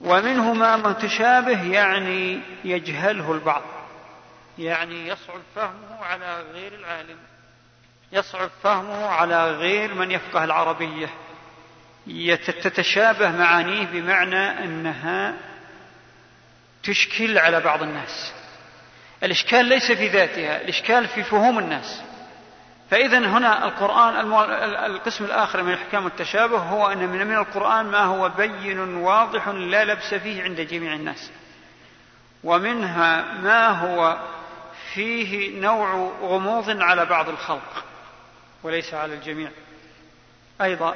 ومنه ما متشابه يعني يجهله البعض يعني يصعب فهمه على غير العالم يصعب فهمه على غير من يفقه العربية تتشابه معانيه بمعنى أنها تشكل على بعض الناس. الإشكال ليس في ذاتها الإشكال في فهوم الناس. فإذا هنا القرآن القسم الآخر من احكام التشابه هو أن من القرآن ما هو بين واضح لا لبس فيه عند جميع الناس. ومنها ما هو فيه نوع غموض على بعض الخلق وليس على الجميع. أيضا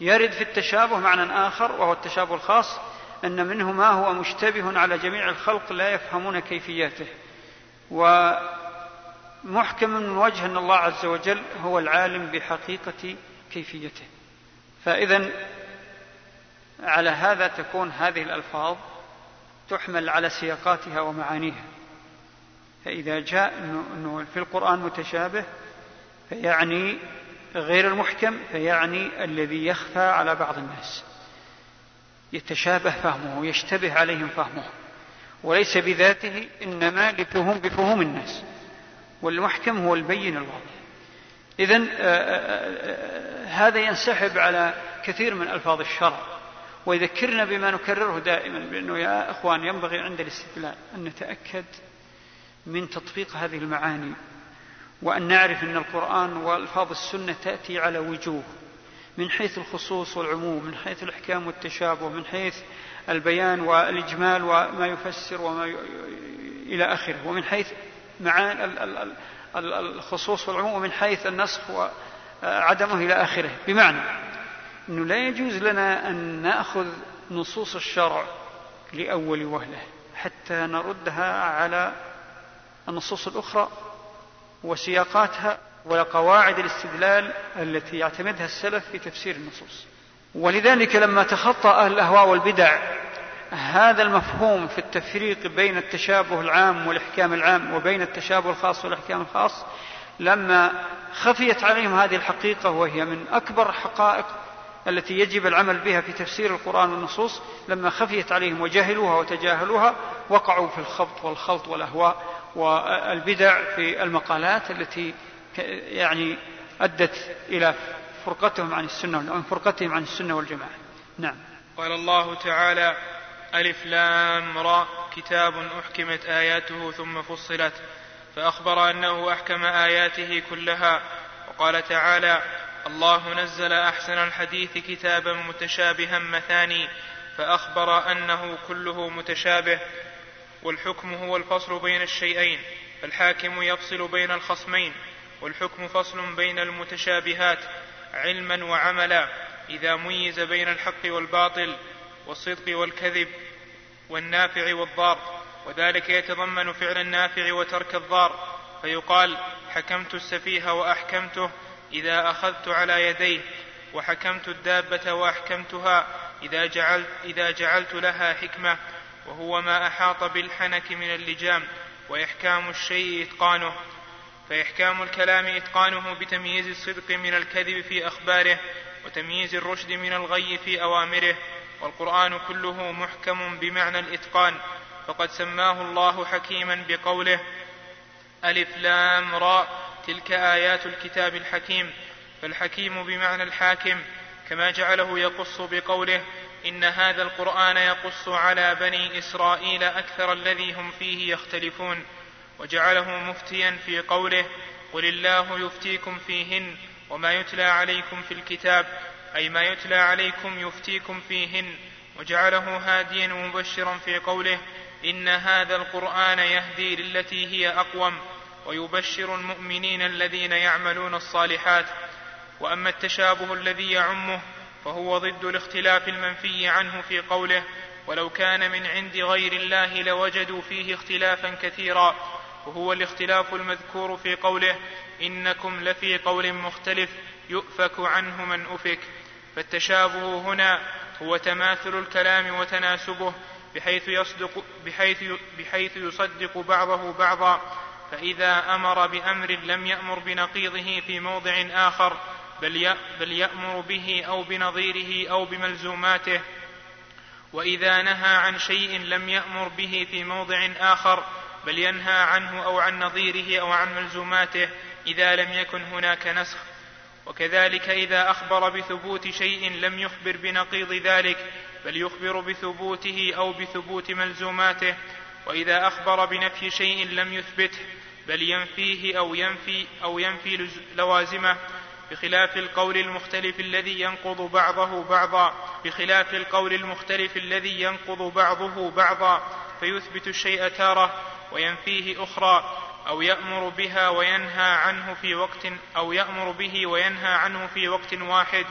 يرد في التشابه معنى آخر وهو التشابه الخاص أن منه ما هو مشتبه على جميع الخلق لا يفهمون كيفياته. ومحكم من وجه أن الله عز وجل هو العالم بحقيقة كيفيته. فإذا على هذا تكون هذه الألفاظ تحمل على سياقاتها ومعانيها. فإذا جاء أنه في القرآن متشابه فيعني غير المحكم فيعني الذي يخفى على بعض الناس. يتشابه فهمه ويشتبه عليهم فهمه. وليس بذاته إنما لفهم بفهوم الناس. والمحكم هو البين الواضح. اذا آه، آه، آه، هذا ينسحب على كثير من ألفاظ الشرع. ويذكرنا بما نكرره دائما بأنه يا إخوان ينبغي عند الاستدلال أن نتأكد من تطبيق هذه المعاني وأن نعرف أن القرآن وألفاظ السنة تأتي على وجوه من حيث الخصوص والعموم من حيث الإحكام والتشابه من حيث البيان والإجمال وما يفسر وما ي... إلى آخره ومن حيث معاني الخصوص والعموم ومن حيث النسخ وعدمه إلى آخره. بمعنى أنه لا يجوز لنا أن نأخذ نصوص الشرع لأول وهلة حتى نردها على النصوص الأخرى وسياقاتها وقواعد الاستدلال التي يعتمدها السلف في تفسير النصوص. ولذلك لما تخطى أهل الأهواء والبدع هذا المفهوم في التفريق بين التشابه العام والإحكام العام وبين التشابه الخاص والإحكام الخاص لما خفيت عليهم هذه الحقيقة وهي من أكبر الحقائق التي يجب العمل بها في تفسير القرآن والنصوص لما خفيت عليهم وجهلوها وتجاهلوها وقعوا في الخبط والخلط والأهواء والبدع في المقالات التي يعني أدت إلى فرقتهم عن السنة فرقتهم عن السنة والجماعة. نعم. قال الله تعالى ألف لام را كتاب أحكمت آياته ثم فصلت فأخبر أنه أحكم آياته كلها وقال تعالى الله نزل أحسن الحديث كتابا متشابها مثاني فأخبر أنه كله متشابه والحكم هو الفصل بين الشيئين فالحاكم يفصل بين الخصمين والحكم فصل بين المتشابهات علما وعملا إذا ميز بين الحق والباطل والصدق والكذب والنافع والضار وذلك يتضمن فعل النافع وترك الضار. فيقال حكمت السفيه وأحكمته إذا أخذت على يديه وحكمت الدابة وأحكمتها إذا جعلت, إذا جعلت لها حكمة وهو ما أحاط بالحنك من اللجام وإحكام الشيء إتقانه. فإحكام الكلام إتقانه بتمييز الصدق من الكذب في أخباره وتمييز الرشد من الغي في أوامره. والقرآن كله محكم بمعنى الإتقان فقد سماه الله حكيما بقوله ألف لام را تلك آيات الكتاب الحكيم فالحكيم بمعنى الحاكم كما جعله يقص بقوله إن هذا القرآن يقص على بني إسرائيل أكثر الذي هم فيه يختلفون وجعله مفتيا في قوله قل الله يفتيكم فيهن وما يتلى عليكم في الكتاب أي ما يتلى عليكم يفتيكم فيهن وجعله هاديا ومبشرا في قوله إن هذا القرآن يهدي للتي هي أقوم ويبشر المؤمنين الذين يعملون الصالحات وأما التشابه الذي يعمه وهو ضد الاختلاف المنفي عنه في قوله ولو كان من عند غير الله لوجدوا فيه اختلافا كثيرا وهو الاختلاف المذكور في قوله إنكم لفي قول مختلف يؤفك عنه من أفك فالتشابه هنا هو تماثل الكلام وتناسبه بحيث يصدق بحيث بحيث يصدق بعضه بعضا. فإذا أمر بأمر لم يأمر بنقيضه في موضع آخر بل بل يأمر به أو بنظيره أو بملزوماته. وإذا نهى عن شيء لم يأمر به في موضع آخر بل ينهى عنه أو عن نظيره أو عن ملزوماته إذا لم يكن هناك نسخ. وكذلك إذا أخبر بثبوت شيء لم يخبر بنقيض ذلك بل يخبر بثبوته أو بثبوت ملزوماته. وإذا أخبر بنفي شيء لم يثبته بل ينفيه أو ينفي أو ينفي لوازمه. بخلاف القول المختلف الذي ينقض بعضه بعضا بخلاف القول المختلف الذي ينقض بعضه بعضا فيثبت الشيء تارة وينفيه أخرى. أو يأمر بها وينهى عنه في وقت أو يأمر به وينهى عنه في وقت واحد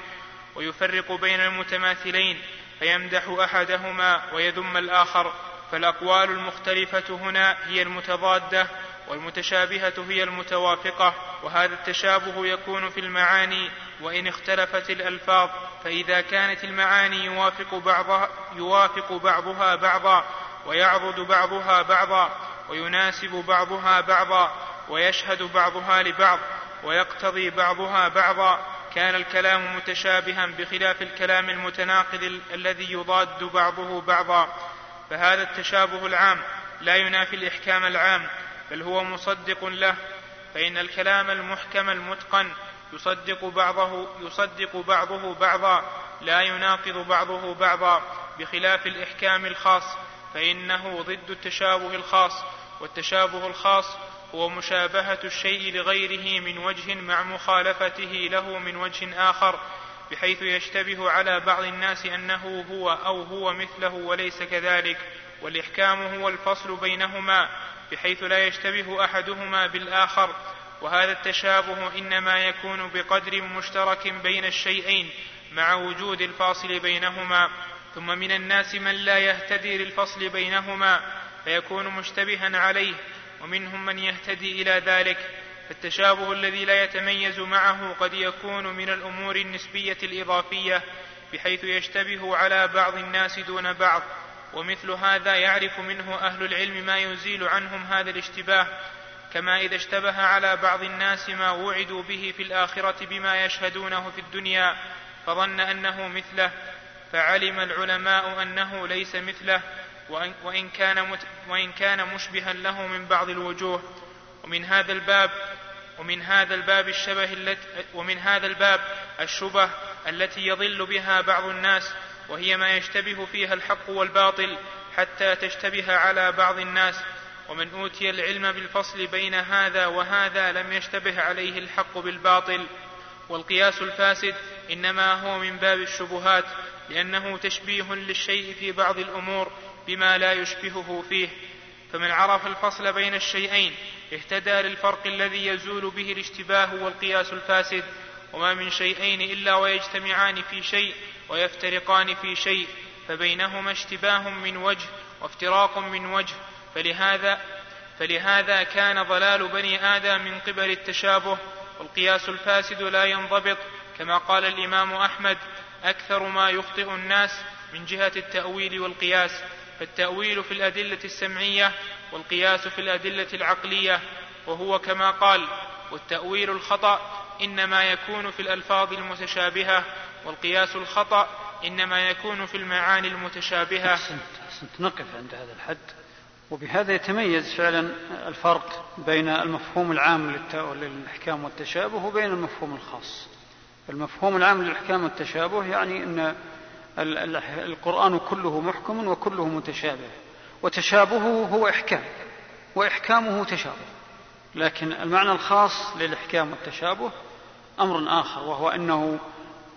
ويفرق بين المتماثلين فيمدح أحدهما ويذم الآخر. فالأقوال المختلفة هنا هي المتضادة والمتشابهة هي المتوافقة. وهذا التشابه يكون في المعاني وإن اختلفت الألفاظ فإذا كانت المعاني يوافق بعضها يوافق بعضها بعضا ويعضد بعضها بعضا. ويناسب بعضها بعضا ويشهد بعضها لبعض ويقتضي بعضها بعضا. كان الكلام متشابها بخلاف الكلام المتناقض الذي يضاد بعضه بعضا. فهذا التشابه العام لا ينافي الإحكام العام بل هو مصدق له. فإن الكلام المحكم المتقن يصدق بعضه يصدق بعضه بعضا لا يناقض بعضه بعضا. بخلاف الإحكام الخاص فإنه ضد التشابه الخاص. والتشابه الخاص هو مشابهة الشيء لغيره من وجه مع مخالفته له من وجه آخر بحيث يشتبه على بعض الناس أنه هو أو هو مثله وليس كذلك والإحكام هو الفصل بينهما بحيث لا يشتبه أحدهما بالآخر. وهذا التشابه إنما يكون بقدر مشترك بين الشيئين مع وجود الفاصل بينهما. ثم من الناس من لا يهتدي للفصل بينهما فيكون مشتبها عليه ومنهم من يهتدي إلى ذلك فالتشابه الذي لا يتميز معه قد يكون من الأمور النسبية الإضافية بحيث يشتبه على بعض الناس دون بعض ومثل هذا يعرف منه أهل العلم ما يزيل عنهم هذا الاشتباه كما إذا اشتبه على بعض الناس ما وعدوا به في الآخرة بما يشهدونه في الدنيا فظن أنه مثله فعلم العلماء أنه ليس مثله وإن كان, وإن كان مشبها له من بعض الوجوه. ومن هذا الباب ومن هذا الباب الشبه التي ومن هذا الباب الشبه التي يضل بها بعض الناس وهي ما يشتبه فيها الحق والباطل حتى تشتبه على بعض الناس. ومن أوتي العلم بالفصل بين هذا وهذا لم يشتبه عليه الحق بالباطل. والقياس الفاسد إنما هو من باب الشبهات لأنه تشبيه للشيء في بعض الأمور بما لا يشبهه فيه فمن عرف الفصل بين الشيئين اهتدى للفرق الذي يزول به الاشتباه والقياس الفاسد وما من شيئين إلا ويجتمعان في شيء ويفترقان في شيء فبينهما اشتباه من وجه وافتراق من وجه فلهذا فلهذا كان ضلال بني آدم من قبل التشابه والقياس الفاسد لا ينضبط كما قال الإمام أحمد أكثر ما يخطئ الناس من جهة التأويل والقياس. فالتأويل في الأدلة السمعية والقياس في الأدلة العقلية وهو كما قال والتأويل الخطأ إنما يكون في الألفاظ المتشابهة والقياس الخطأ إنما يكون في المعاني المتشابهة. أحسنت, أحسنت. نقف عند هذا الحد. وبهذا يتميز فعلا الفرق بين المفهوم العام للإحكام والتشابه وبين المفهوم الخاص. المفهوم العام للإحكام والتشابه يعني أن القرآن كله محكم وكله متشابه وتشابهه هو إحكام وإحكامه تشابه لكن المعنى الخاص للإحكام والتشابه أمر آخر وهو أنه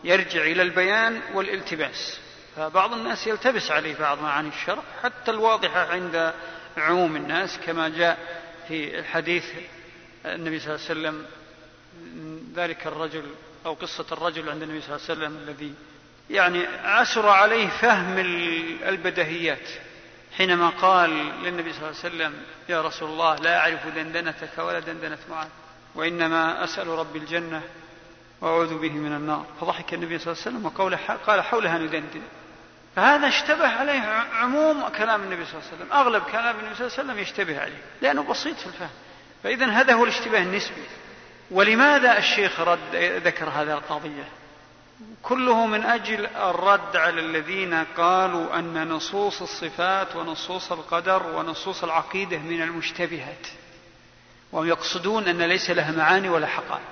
يرجع إلى البيان والالتباس فبعض الناس يلتبس عليه بعض معاني الشرع حتى الواضحة عند عموم الناس كما جاء في الحديث النبي صلى الله عليه وسلم ذلك الرجل أو قصة الرجل عند النبي صلى الله عليه وسلم الذي يعني عسر عليه فهم البدهيات. حينما قال للنبي صلى الله عليه وسلم يا رسول الله لا أعرف دندنتك ولا دندنة معاذ وإنما أسأل ربي الجنة وأعوذ به من النار. فضحك النبي صلى الله عليه وسلم وقال قال حولها ندندن فهذا اشتبه عليه عموم كلام النبي صلى الله عليه وسلم. أغلب كلام النبي صلى الله عليه وسلم يشتبه عليه لأنه بسيط في الفهم. فإذا هذا هو الاشتباه النسبي. ولماذا الشيخ رد ذكر هذه القضية؟ كله من أجل الرد على الذين قالوا أن نصوص الصفات ونصوص القدر ونصوص العقيدة من المشتبهات وهم يقصدون أن ليس لها معاني ولا حقائق.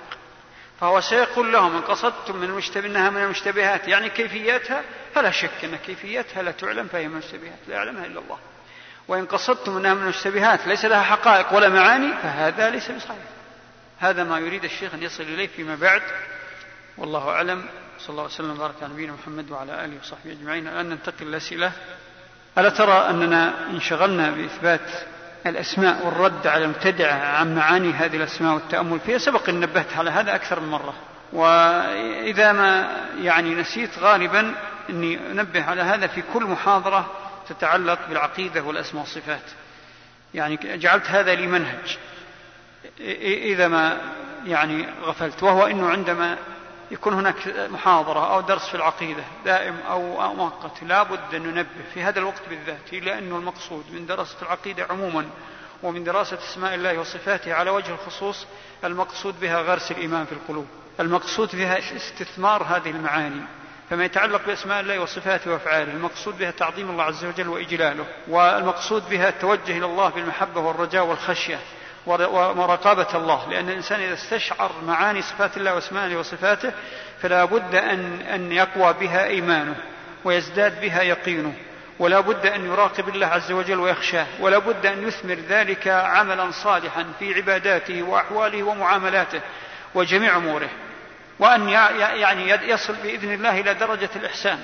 فهو سيقول لهم إن قصدتم من المشتبه إنها من المشتبهات يعني كيفيتها؟ فلا شك أن كيفيتها لا تعلم فهي من المشتبهات لا يعلمها إلا الله. وإن قصدتم إنها من المشتبهات ليس لها حقائق ولا معاني فهذا ليس بصحيح. هذا ما يريد الشيخ أن يصل إليه فيما بعد والله أعلم. صلى الله وسلم وبارك على نبينا محمد وعلى آله وصحبه أجمعين. الآن ننتقل الاسئله ألا ترى أننا انشغلنا بإثبات الأسماء والرد على المبتدعه عن معاني هذه الأسماء والتأمل؟ فيها سبق أن نبهت على هذا أكثر من مرة. وإذا ما يعني نسيت غالبا أني أنبه على هذا في كل محاضرة تتعلق بالعقيدة والأسماء والصفات. يعني جعلت هذا لي منهج. اذا ما يعني غفلت. وهو إنه عندما يكون هناك محاضرة أو درس في العقيدة دائم أو مؤقت لا بد أن ننبه في هذا الوقت بالذات لأنه المقصود من دراسة العقيدة عموما ومن دراسة أسماء الله وصفاته على وجه الخصوص المقصود بها غرس الإيمان في القلوب المقصود بها استثمار هذه المعاني فما يتعلق بأسماء الله وصفاته وأفعاله المقصود بها تعظيم الله عز وجل وإجلاله والمقصود بها التوجه إلى الله بالمحبة والرجاء والخشية. ومراقبة الله. لأن الإنسان إذا استشعر معاني صفات الله وأسمائه وصفاته فلا بد أن, أن يقوى بها إيمانه ويزداد بها يقينه. ولا بد أن يراقب الله عز وجل ويخشاه. ولا بد أن يثمر ذلك عملا صالحا في عباداته وأحواله ومعاملاته وجميع أموره. وأن يعني يصل بإذن الله إلى درجة الإحسان.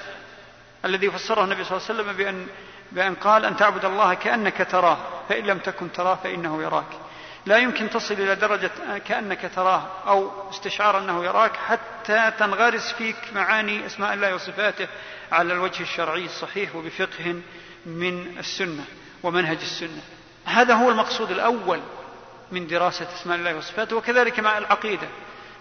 الذي فسره النبي صلى الله عليه وسلم بأن بأن قال أن تعبد الله كأنك تراه فإن لم تكن تراه فإنه يراك. لا يمكن تصل إلى درجة كأنك تراه أو استشعار أنه يراك حتى تنغرس فيك معاني أسماء الله وصفاته على الوجه الشرعي الصحيح وبفقه من السنة ومنهج السنة. هذا هو المقصود الأول من دراسة أسماء الله وصفاته وكذلك مع العقيدة.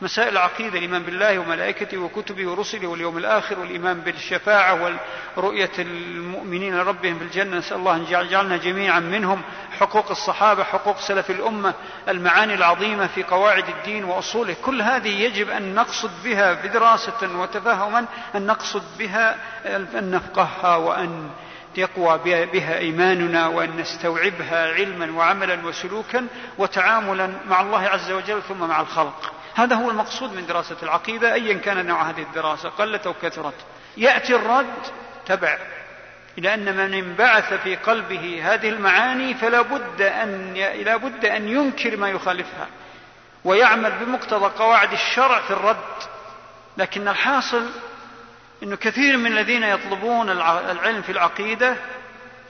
مسائل العقيدة الإيمان بالله وملائكته وكتبه ورسله واليوم الآخر والإيمان بالشفاعة ورؤية المؤمنين ربهم بالجنة نسأل الله أن يجعلنا جميعا منهم حقوق الصحابة حقوق سلف الأمة المعاني العظيمة في قواعد الدين وأصوله. كل هذه يجب أن نقصد بها بدراسة وتفهما أن نقصد بها أن نفقهها وأن يقوى بها إيماننا وأن نستوعبها علما وعملا وسلوكا وتعاملا مع الله عز وجل ثم مع الخلق. هذا هو المقصود من دراسة العقيدة أيا كان نوع هذه الدراسة قلت أو كثرت. يأتي الرد تبع. إلى أن من انبعث في قلبه هذه المعاني فلا بد أن لا بد أن ينكر ما يخالفها ويعمل بمقتضى قواعد الشرع في الرد. لكن الحاصل أنه كثير من الذين يطلبون العلم في العقيدة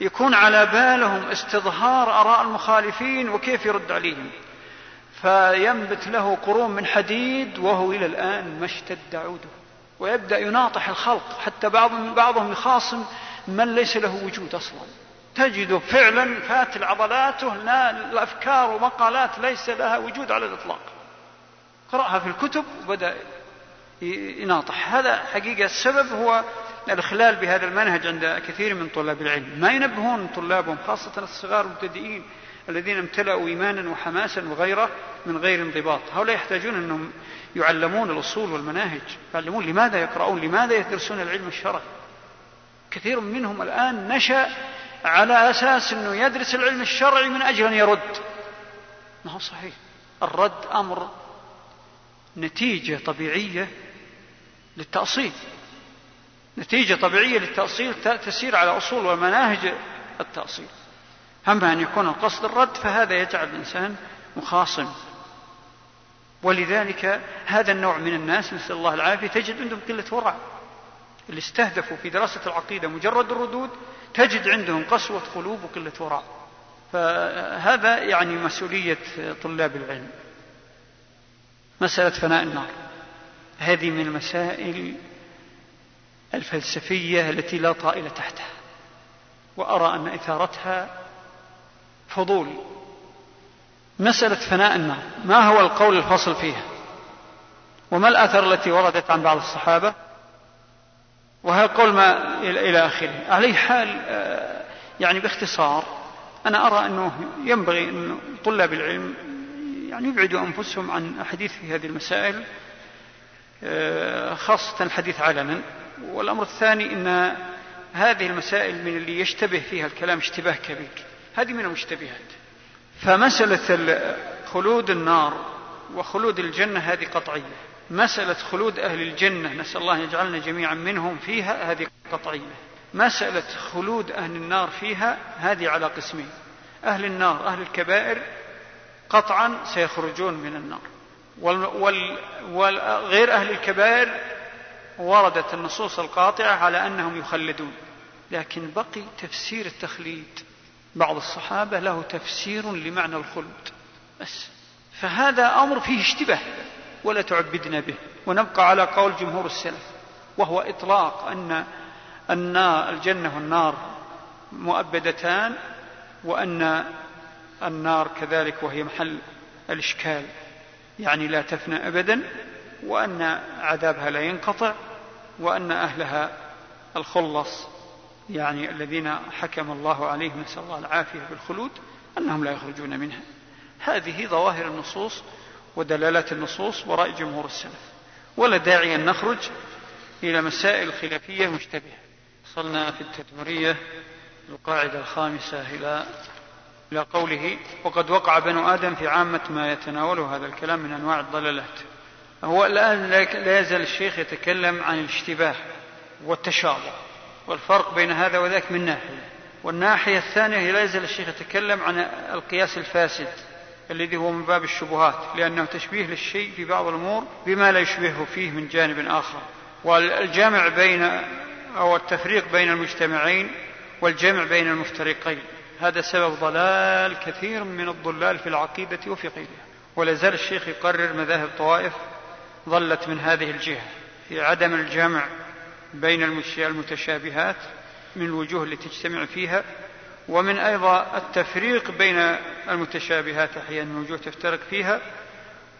يكون على بالهم استظهار آراء المخالفين وكيف يرد عليهم. فينبت له قرون من حديد وهو إلى الآن ما اشتد عوده ويبدأ يناطح الخلق حتى بعضهم بعضهم يخاصم من ليس له وجود أصلا. تجد فعلا فاتل عضلاته لا الأفكار ومقالات ليس لها وجود على الإطلاق. قرأها في الكتب وبدأ يناطح. هذا حقيقة السبب هو الإخلال بهذا المنهج عند كثير من طلاب العلم. ما ينبهون طلابهم خاصة الصغار المبتدئين الذين امتلأوا إيمانا وحماسا وغيره من غير انضباط. هؤلاء يحتاجون أنهم يعلمون الأصول والمناهج. يعلمون لماذا يقرؤون لماذا يدرسون العلم الشرعي. كثير منهم الآن نشأ على أساس أنه يدرس العلم الشرعي من أجل أن يرد. ما هو صحيح. الرد أمر نتيجة طبيعية للتأصيل. نتيجة طبيعية للتأصيل تسير على أصول ومناهج التأصيل. أما أن يكون القصد الرد فهذا يجعل الإنسان مخاصم. ولذلك هذا النوع من الناس نسأل الله العافية تجد عندهم قلة ورع. اللي استهدفوا في دراسة العقيدة مجرد الردود تجد عندهم قسوة قلوب وقلة ورع. فهذا يعني مسؤولية طلاب العلم. مسألة فناء النار. هذه من المسائل الفلسفية التي لا طائل تحتها. وأرى أن إثارتها فضول مسألة فناء النار ما هو القول الفصل فيها؟ وما الآثار التي وردت عن بعض الصحابة؟ وهذا قول ما إلى آخره؟ على حال آه، يعني باختصار أنا أرى أنه ينبغي أن طلاب العلم يعني يبعدوا أنفسهم عن أحاديث في هذه المسائل آه، خاصة الحديث علنا. والأمر الثاني أن هذه المسائل من اللي يشتبه فيها الكلام اشتباه كبير. هذه من المشتبهات. فمسألة خلود النار وخلود الجنة هذه قطعية. مسألة خلود أهل الجنة نسأل الله يجعلنا جميعا منهم فيها هذه قطعية. مسألة خلود أهل النار فيها هذه على قسمين. أهل النار أهل الكبائر قطعا سيخرجون من النار. وغير أهل الكبائر وردت النصوص القاطعة على أنهم يخلدون. لكن بقي تفسير التخليد. بعض الصحابة له تفسير لمعنى الخلد. بس. فهذا أمر فيه اشتباه ولا تعبدنا به. ونبقى على قول جمهور السلف وهو إطلاق أن النار الجنة والنار مؤبدتان وأن النار كذلك وهي محل الإشكال. يعني لا تفنى أبدا وأن عذابها لا ينقطع وأن أهلها الخلص يعني الذين حكم الله عليهم نسأل الله العافية بالخلود أنهم لا يخرجون منها. هذه ظواهر النصوص ودلالات النصوص وراء جمهور السلف. ولا داعي أن نخرج إلى مسائل خلافية مشتبهة. وصلنا في التدمرية القاعدة الخامسة إلى إلى قوله وقد وقع بنو آدم في عامة ما يتناوله هذا الكلام من أنواع الضلالات هو الآن لا يزال الشيخ يتكلم عن الاشتباه والتشابه. والفرق بين هذا وذاك من ناحية. والناحية الثانية لا يزال الشيخ يتكلم عن القياس الفاسد الذي هو من باب الشبهات لأنه تشبيه للشيء في بعض الأمور بما لا يشبهه فيه من جانب آخر. والجمع بين أو التفريق بين المجتمعين والجمع بين المفترقين. هذا سبب ضلال كثير من الضلال في العقيدة وفي غيرها ولا زال الشيخ يقرر مذاهب طوائف ظلت من هذه الجهة. في عدم الجمع بين المتشابهات من الوجوه التي تجتمع فيها ومن أيضا التفريق بين المتشابهات أحيانا وجوه تفترق فيها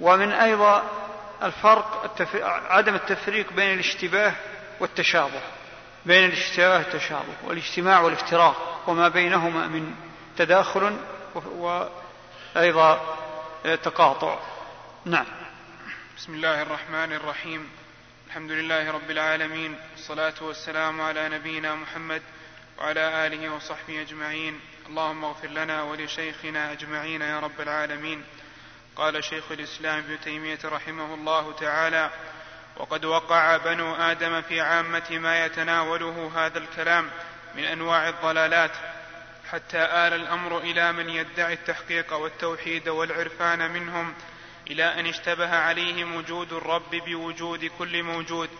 ومن أيضا الفرق. عدم التفريق بين الاشتباه والتشابه بين الاشتباه والتشابه والاجتماع والافتراق وما بينهما من تداخل وأيضا تقاطع نعم بسم الله الرحمن الرحيم الحمد لله رب العالمين والصلاة والسلام على نبينا محمد وعلى آله وصحبه أجمعين. اللهم اغفر لنا ولشيخنا أجمعين يا رب العالمين. قال شيخ الإسلام ابن تيمية رحمه الله تعالى وقد وقع بنو آدم في عامة ما يتناوله هذا الكلام من أنواع الضلالات حتى آل الأمر إلى من يدعي التحقيق والتوحيد والعرفان منهم إلى أن اشتبه عليهم وجود الرب بوجود كل موجود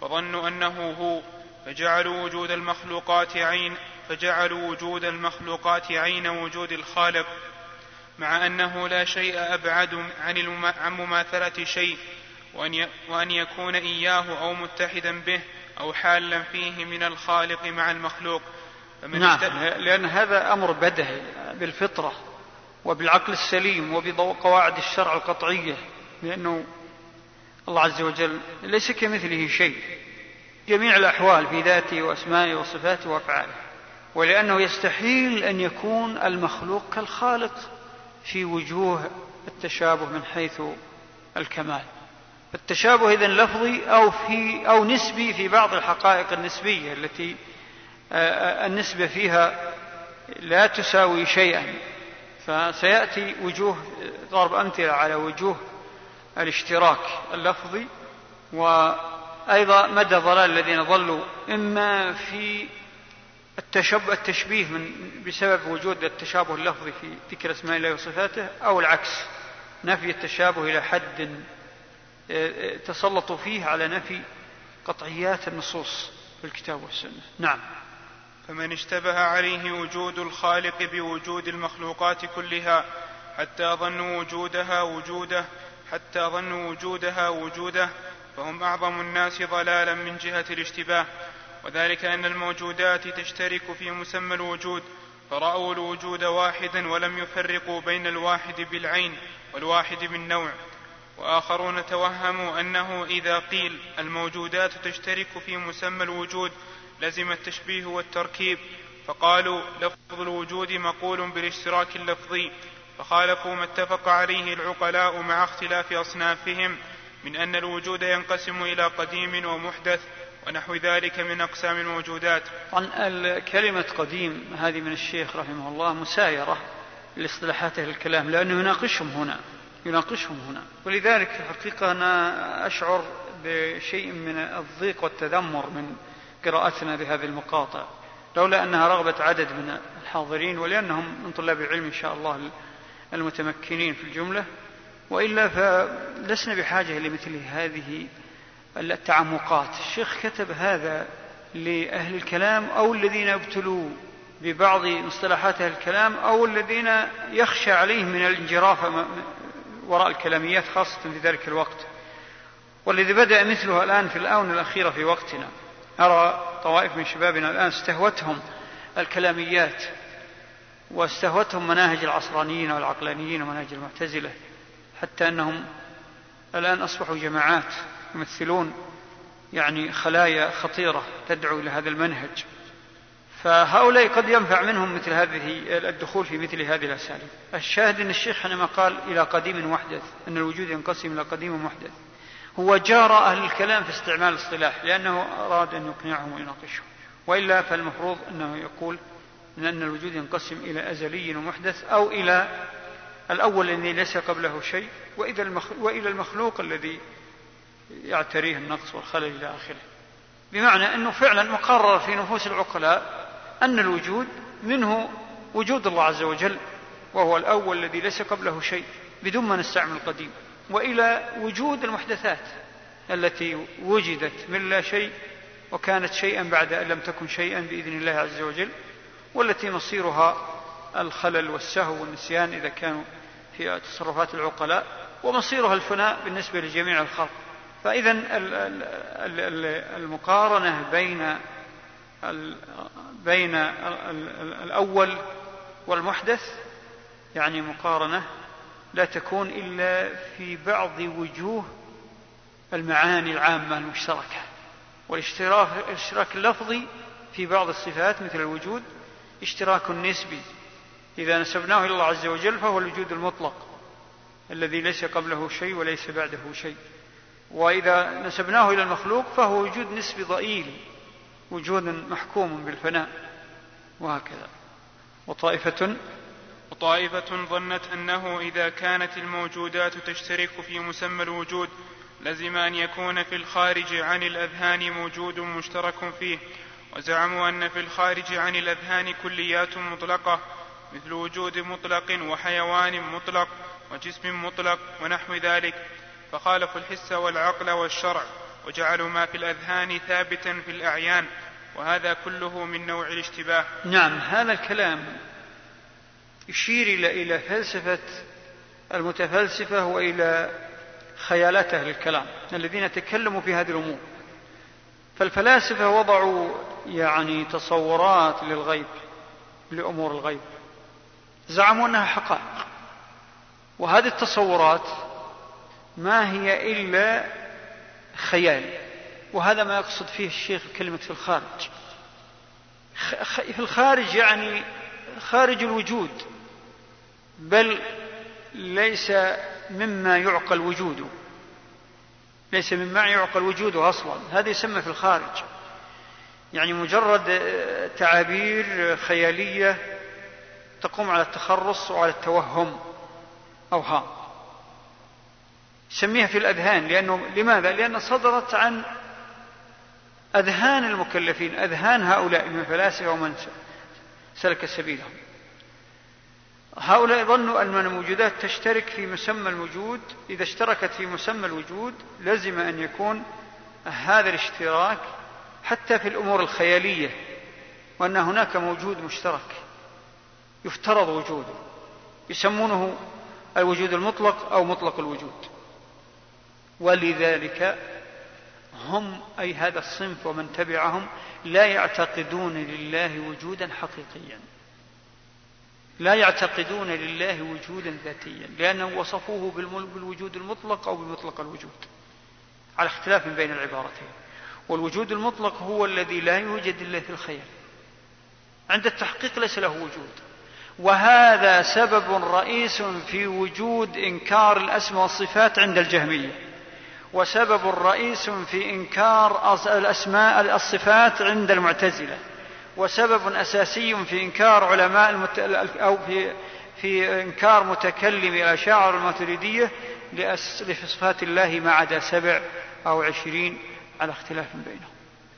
فظنوا أنه هو فجعلوا وجود المخلوقات عين فجعلوا وجود المخلوقات عين وجود الخالق مع أنه لا شيء أبعد عن, عن مماثلة شيء وأن, وأن يكون إياه أو متحدا به أو حالا فيه من الخالق مع المخلوق. نعم لأن هذا أمر بدهي بالفطرة. وبالعقل السليم وبقواعد الشرع القطعية لأنه الله عز وجل ليس كمثله شيء. جميع الأحوال في ذاته وأسمائه وصفاته وأفعاله. ولأنه يستحيل أن يكون المخلوق كالخالق في وجوه التشابه من حيث الكمال. التشابه إذا لفظي أو في أو نسبي في بعض الحقائق النسبية التي النسبة فيها لا تساوي شيئا. فسيأتي وجوه ضرب أمثلة على وجوه الاشتراك اللفظي وأيضا مدى ضلال الذين ضلوا إما في التشبه التشبيه من بسبب وجود التشابه اللفظي في ذكر أسماء الله وصفاته أو العكس نفي التشابه إلى حد تسلطوا فيه على نفي قطعيات النصوص في الكتاب والسنة. نعم. فمن اشتبه عليه وجود الخالق بوجود المخلوقات كلها حتى ظنوا وجودها وجوده حتى ظنوا وجودها وجوده فهم أعظم الناس ضلالا من جهة الاشتباه. وذلك أن الموجودات تشترك في مسمى الوجود فرأوا الوجود واحدا ولم يفرقوا بين الواحد بالعين والواحد بالنوع. وآخرون توهموا أنه إذا قيل الموجودات تشترك في مسمى الوجود لزم التشبيه والتركيب فقالوا لفظ الوجود مقول بالاشتراك اللفظي فخالفوا ما اتفق عليه العقلاء مع اختلاف أصنافهم من أن الوجود ينقسم إلى قديم ومحدث ونحو ذلك من أقسام الموجودات طبعا كلمة قديم هذه من الشيخ رحمه الله مسايرة لاصطلاحات الكلام لأنه يناقشهم هنا يناقشهم هنا. ولذلك في الحقيقة أنا أشعر بشيء من الضيق والتذمر من قراءتنا لهذه المقاطع. لولا أنها رغبة عدد من الحاضرين ولأنهم من طلاب العلم إن شاء الله المتمكنين في الجملة وإلا فلسنا بحاجة لمثل هذه التعمقات. الشيخ كتب هذا لأهل الكلام أو الذين ابتلوا ببعض مصطلحات أهل الكلام أو الذين يخشى عليهم من الانجراف وراء الكلاميات خاصة في ذلك الوقت. والذي بدأ مثله الآن في الآونة الأخيرة في وقتنا. أرى طوائف من شبابنا الآن استهوتهم الكلاميات واستهوتهم مناهج العصرانيين والعقلانيين ومناهج المعتزلة حتى أنهم الآن أصبحوا جماعات يمثلون يعني خلايا خطيرة تدعو إلى هذا المنهج. فهؤلاء قد ينفع منهم مثل هذه الدخول في مثل هذه الأساليب. الشاهد أن الشيخ حينما قال إلى قديم محدث أن الوجود ينقسم إلى قديم ومحدث. هو جار أهل الكلام في استعمال الاصطلاح لأنه أراد أن يقنعهم ويناقشهم. وإلا فالمفروض أنه يقول أن الوجود ينقسم إلى أزلي ومحدث أو إلى الأول الذي ليس قبله شيء وإذا وإلى المخلوق الذي يعتريه النقص والخلل إلى آخره. بمعنى أنه فعلا مقرر في نفوس العقلاء أن الوجود منه وجود الله عز وجل وهو الأول الذي ليس قبله شيء بدون ما نستعمل القديم. وإلى وجود المحدثات التي وجدت من لا شيء وكانت شيئا بعد أن لم تكن شيئا بإذن الله عز وجل والتي مصيرها الخلل والسهو والنسيان إذا كانوا في تصرفات العقلاء ومصيرها الفناء بالنسبة لجميع الخلق. فإذا المقارنة بين بين الأول والمحدث يعني مقارنة لا تكون إلا في بعض وجوه المعاني العامة المشتركة والاشتراك اللفظي في بعض الصفات مثل الوجود اشتراك نسبي. إذا نسبناه إلى الله عز وجل فهو الوجود المطلق الذي ليس قبله شيء وليس بعده شيء. وإذا نسبناه إلى المخلوق فهو وجود نسبي ضئيل وجود محكوم بالفناء وهكذا. وطائفة وطائفة ظنت أنه إذا كانت الموجودات تشترك في مسمى الوجود لزم أن يكون في الخارج عن الأذهان موجود مشترك فيه. وزعموا أن في الخارج عن الأذهان كليات مطلقة مثل وجود مطلق وحيوان مطلق وجسم مطلق ونحو ذلك. فخالفوا الحس والعقل والشرع وجعلوا ما في الأذهان ثابتا في الأعيان وهذا كله من نوع الاشتباه. نعم هذا الكلام يشير إلى إلى فلسفة المتفلسفة وإلى خيالات أهل الكلام الذين تكلموا في هذه الأمور. فالفلاسفة وضعوا يعني تصورات للغيب لأمور الغيب. زعموا أنها حقائق. وهذه التصورات ما هي إلا خيال. وهذا ما يقصد فيه الشيخ كلمة في الخارج. في الخارج يعني خارج الوجود. بل ليس مما يعقل وجوده ليس مما يعقل وجوده أصلا. هذا يسمى في الخارج. يعني مجرد تعابير خيالية تقوم على التخرص وعلى التوهم اوهام سميها في الأذهان لأنه لماذا؟ لأن صدرت عن أذهان المكلفين أذهان هؤلاء من الفلاسفه ومن سلك سبيلهم. هؤلاء ظنوا أن الموجودات تشترك في مسمى الوجود. إذا اشتركت في مسمى الوجود لزم أن يكون هذا الاشتراك حتى في الأمور الخيالية وأن هناك موجود مشترك يفترض وجوده يسمونه الوجود المطلق أو مطلق الوجود. ولذلك هم أي هذا الصنف ومن تبعهم لا يعتقدون لله وجودا حقيقيا. لا يعتقدون لله وجودا ذاتيا لأنهم وصفوه بالوجود المطلق أو بمطلق الوجود على اختلاف بين العبارتين. والوجود المطلق هو الذي لا يوجد إلا في الخيال عند التحقيق ليس له وجود. وهذا سبب رئيس في وجود إنكار الأسماء والصفات عند الجهمية. وسبب رئيس في إنكار الأسماء الصفات عند المعتزلة. وسبب أساسي في إنكار علماء المت... أو في في إنكار متكلم الأشاعر الماتريدية لصفات الله ما عدا سبع أو عشرين على اختلاف بينهم.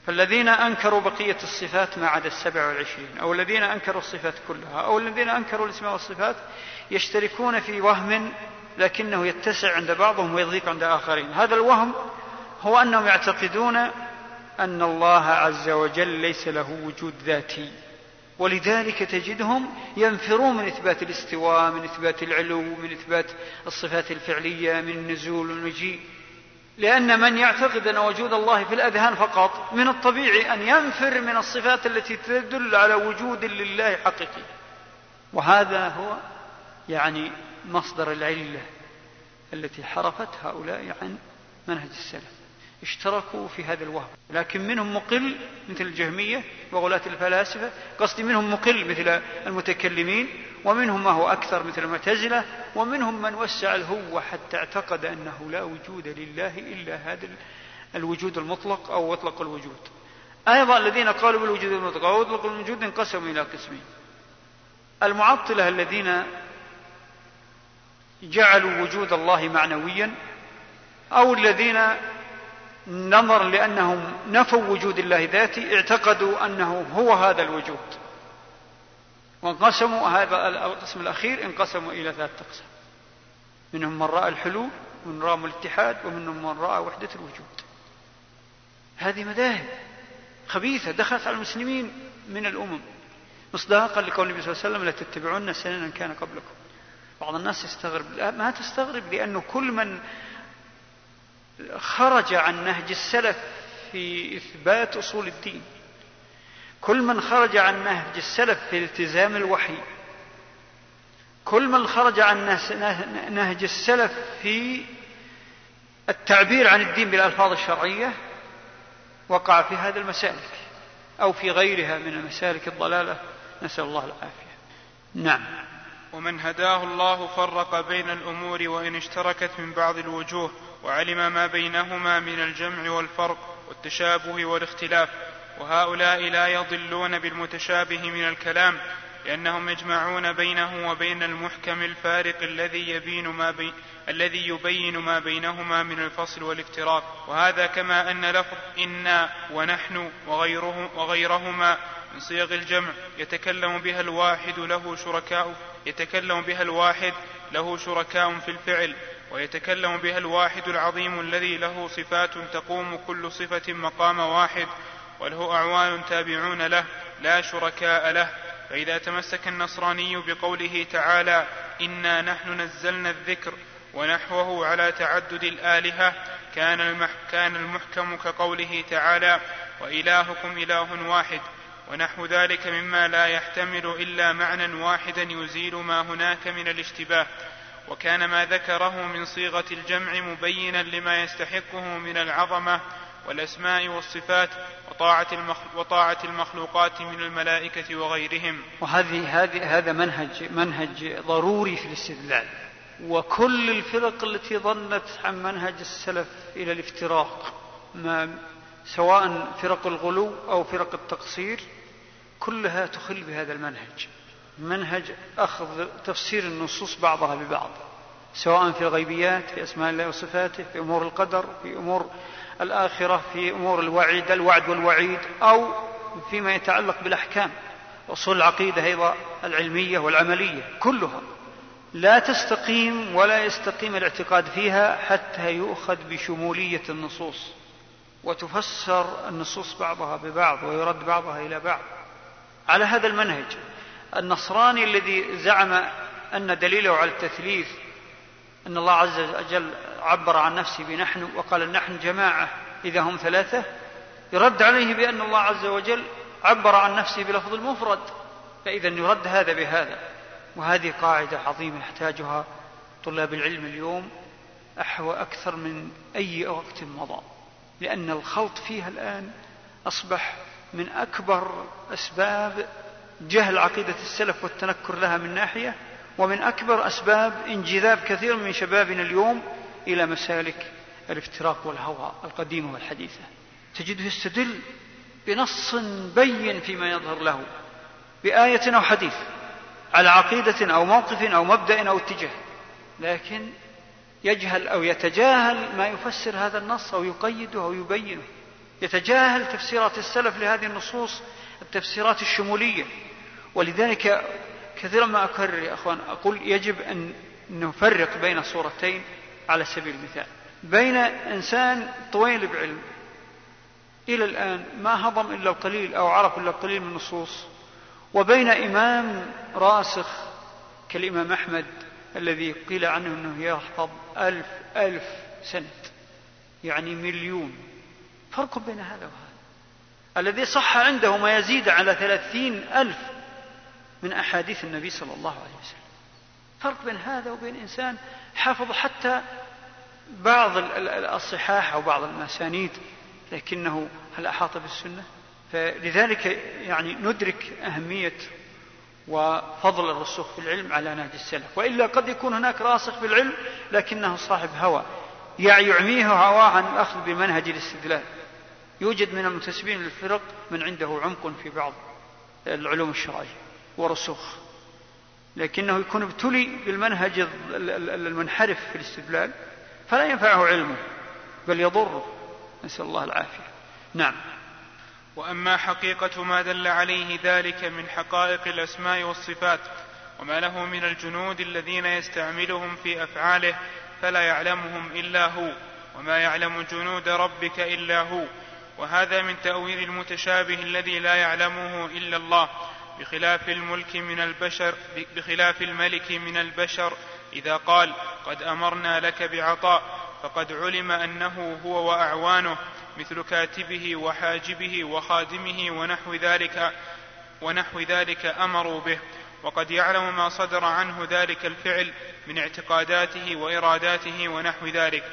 فالذين أنكروا بقية الصفات ما عدا السبع والعشرين أو الذين أنكروا الصفات كلها أو الذين أنكروا الاسماء والصفات يشتركون في وهم لكنه يتسع عند بعضهم ويضيق عند آخرين. هذا الوهم هو أنهم يعتقدون أن الله عز وجل ليس له وجود ذاتي. ولذلك تجدهم ينفرون من إثبات الاستواء من إثبات العلو من إثبات الصفات الفعلية من النزول والمجيء لأن من يعتقد أن وجود الله في الأذهان فقط من الطبيعي أن ينفر من الصفات التي تدل على وجود لله حقيقي. وهذا هو يعني مصدر العلة التي حرفت هؤلاء عن منهج السلف. اشتركوا في هذا الوهم. لكن منهم مقل مثل الجهمية وغلاة الفلاسفة. قصدي منهم مقل مثل المتكلمين ومنهم ما هو أكثر مثل المعتزلة ومنهم من وسع الهوة حتى اعتقد أنه لا وجود لله إلا هذا الوجود المطلق أو مطلق الوجود. أيضا الذين قالوا بالوجود المطلق أو مطلق الوجود انقسموا إلى قسمين. المعطلة الذين جعلوا وجود الله معنويا أو الذين نظرا لأنهم نفوا وجود الله ذاتي اعتقدوا أنه هو هذا الوجود. وانقسموا هذا القسم الأخير انقسموا إلى ثلاثة أقسام. منهم من رأى الحلول ومن رأى الاتحاد ومنهم من رأى وحدة الوجود. هذه مذاهب خبيثة دخلت على المسلمين من الأمم. مصداقا لقول النبي صلى الله عليه وسلم لا تتبعون سننا كان قبلكم. بعض الناس يستغرب. ما تستغرب لأنه كل من خرج عن نهج السلف في إثبات أصول الدين. كل من خرج عن نهج السلف في التزام الوحي. كل من خرج عن نهج السلف في التعبير عن الدين بالألفاظ الشرعية وقع في هذا المسالك أو في غيرها من المسالك الضلالة. نسأل الله العافية. نعم. ومن هداه الله فرق بين الأمور وإن اشتركت من بعض الوجوه. وعلم ما بينهما من الجمع والفرق والتشابه والاختلاف وهؤلاء لا يضلون بالمتشابه من الكلام لأنهم يجمعون بينه وبين المحكم الفارق الذي يبين ما بين الذي يبين ما بينهما من الفصل والافتراق. وهذا كما أن لفظ إنا ونحن وغيره وغيرهما من صيغ الجمع يتكلم بها الواحد له شركاء يتكلم بها الواحد له شركاء في الفعل. ويتكلم بها الواحد العظيم الذي له صفات تقوم كل صفة مقام واحد وله أعوان تابعون له لا شركاء له. فإذا تمسك النصراني بقوله تعالى إنا نحن نزلنا الذكر ونحوه على تعدد الآلهة كان, المح كان المحكم كقوله تعالى وإلهكم إله واحد ونحو ذلك مما لا يحتمل إلا معنى واحدا يزيل ما هناك من الاشتباه. وكان ما ذكره من صيغة الجمع مبينا لما يستحقه من العظمة والأسماء والصفات وطاعة المخلوقات من الملائكة وغيرهم. وهذه هذه هذا منهج منهج ضروري في الاستدلال. وكل الفرق التي ظنت عن منهج السلف إلى الافتراق ما سواء فرق الغلو أو فرق التقصير كلها تخل بهذا المنهج. منهج أخذ تفسير النصوص بعضها ببعض سواء في الغيبيات في أسماء الله وصفاته في أمور القدر في أمور الآخرة في أمور الوعيد الوعد والوعيد أو فيما يتعلق بالأحكام. أصول العقيدة أيضا العلمية والعملية كلها. لا تستقيم ولا يستقيم الاعتقاد فيها حتى يؤخذ بشمولية النصوص. وتفسر النصوص بعضها ببعض ويرد بعضها إلى بعض. على هذا المنهج النصراني الذي زعم أن دليله على التثليث أن الله عز وجل عبر عن نفسه بنحن وقال نحن جماعة إذا هم ثلاثة يرد عليه بأن الله عز وجل عبر عن نفسه بلفظ المفرد فإذا يرد هذا بهذا. وهذه قاعدة عظيمة يحتاجها طلاب العلم اليوم أحوى أكثر من أي وقت مضى لأن الخلط فيها الآن أصبح من أكبر أسباب جهل عقيدة السلف والتنكر لها من ناحية ومن أكبر أسباب انجذاب كثير من شبابنا اليوم إلى مسالك الافتراق والهوى القديمة والحديثة. تجده يستدل بنص بين فيما يظهر له بآية أو حديث على عقيدة أو موقف أو مبدأ أو اتجاه. لكن يجهل أو يتجاهل ما يفسر هذا النص أو يقيده أو يبينه. يتجاهل تفسيرات السلف لهذه النصوص التفسيرات الشمولية. ولذلك كثيرا ما أكرر يا أخوان أقول يجب أن نفرق بين صورتين على سبيل المثال. بين إنسان طويل بعلم إلى الآن ما هضم إلا القليل أو عرف إلا القليل من النصوص وبين إمام راسخ كالإمام أحمد الذي قيل عنه أنه يحفظ ألف ألف سند يعني مليون. فرق بين هذا وهذا. الذي صح عنده ما يزيد على ثلاثين ألف من أحاديث النبي صلى الله عليه وسلم. فرق بين هذا وبين إنسان حافظ حتى بعض الصحاح أو بعض المسانيد لكنه هل أحاط بالسنة؟ فلذلك يعني ندرك أهمية وفضل الرسوخ في العلم على نهج السلف. وإلا قد يكون هناك راسخ في العلم لكنه صاحب هوى. يعميه هواه عن الأخذ بمنهج الاستدلال. يوجد من المنتسبين للفرق من عنده عمق في بعض العلوم الشرعية. ورسوخ لكنه يكون ابتلي بالمنهج المنحرف في الاستدلال فلا ينفعه علمه بل يضره. نسأل الله العافية. نعم. وأما حقيقة ما دل عليه ذلك من حقائق الأسماء والصفات وما له من الجنود الذين يستعملهم في أفعاله فلا يعلمهم إلا هو وما يعلم جنود ربك إلا هو. وهذا من تأويل المتشابه الذي لا يعلمه إلا الله. بخلاف الملك من البشر بخلاف الملك من البشر إذا قال قد أمرنا لك بعطاء فقد علم أنه هو وأعوانه مثل كاتبه وحاجبه وخادمه ونحو ذلك ونحو ذلك أمروا به. وقد يعلم ما صدر عنه ذلك الفعل من اعتقاداته وإراداته ونحو ذلك.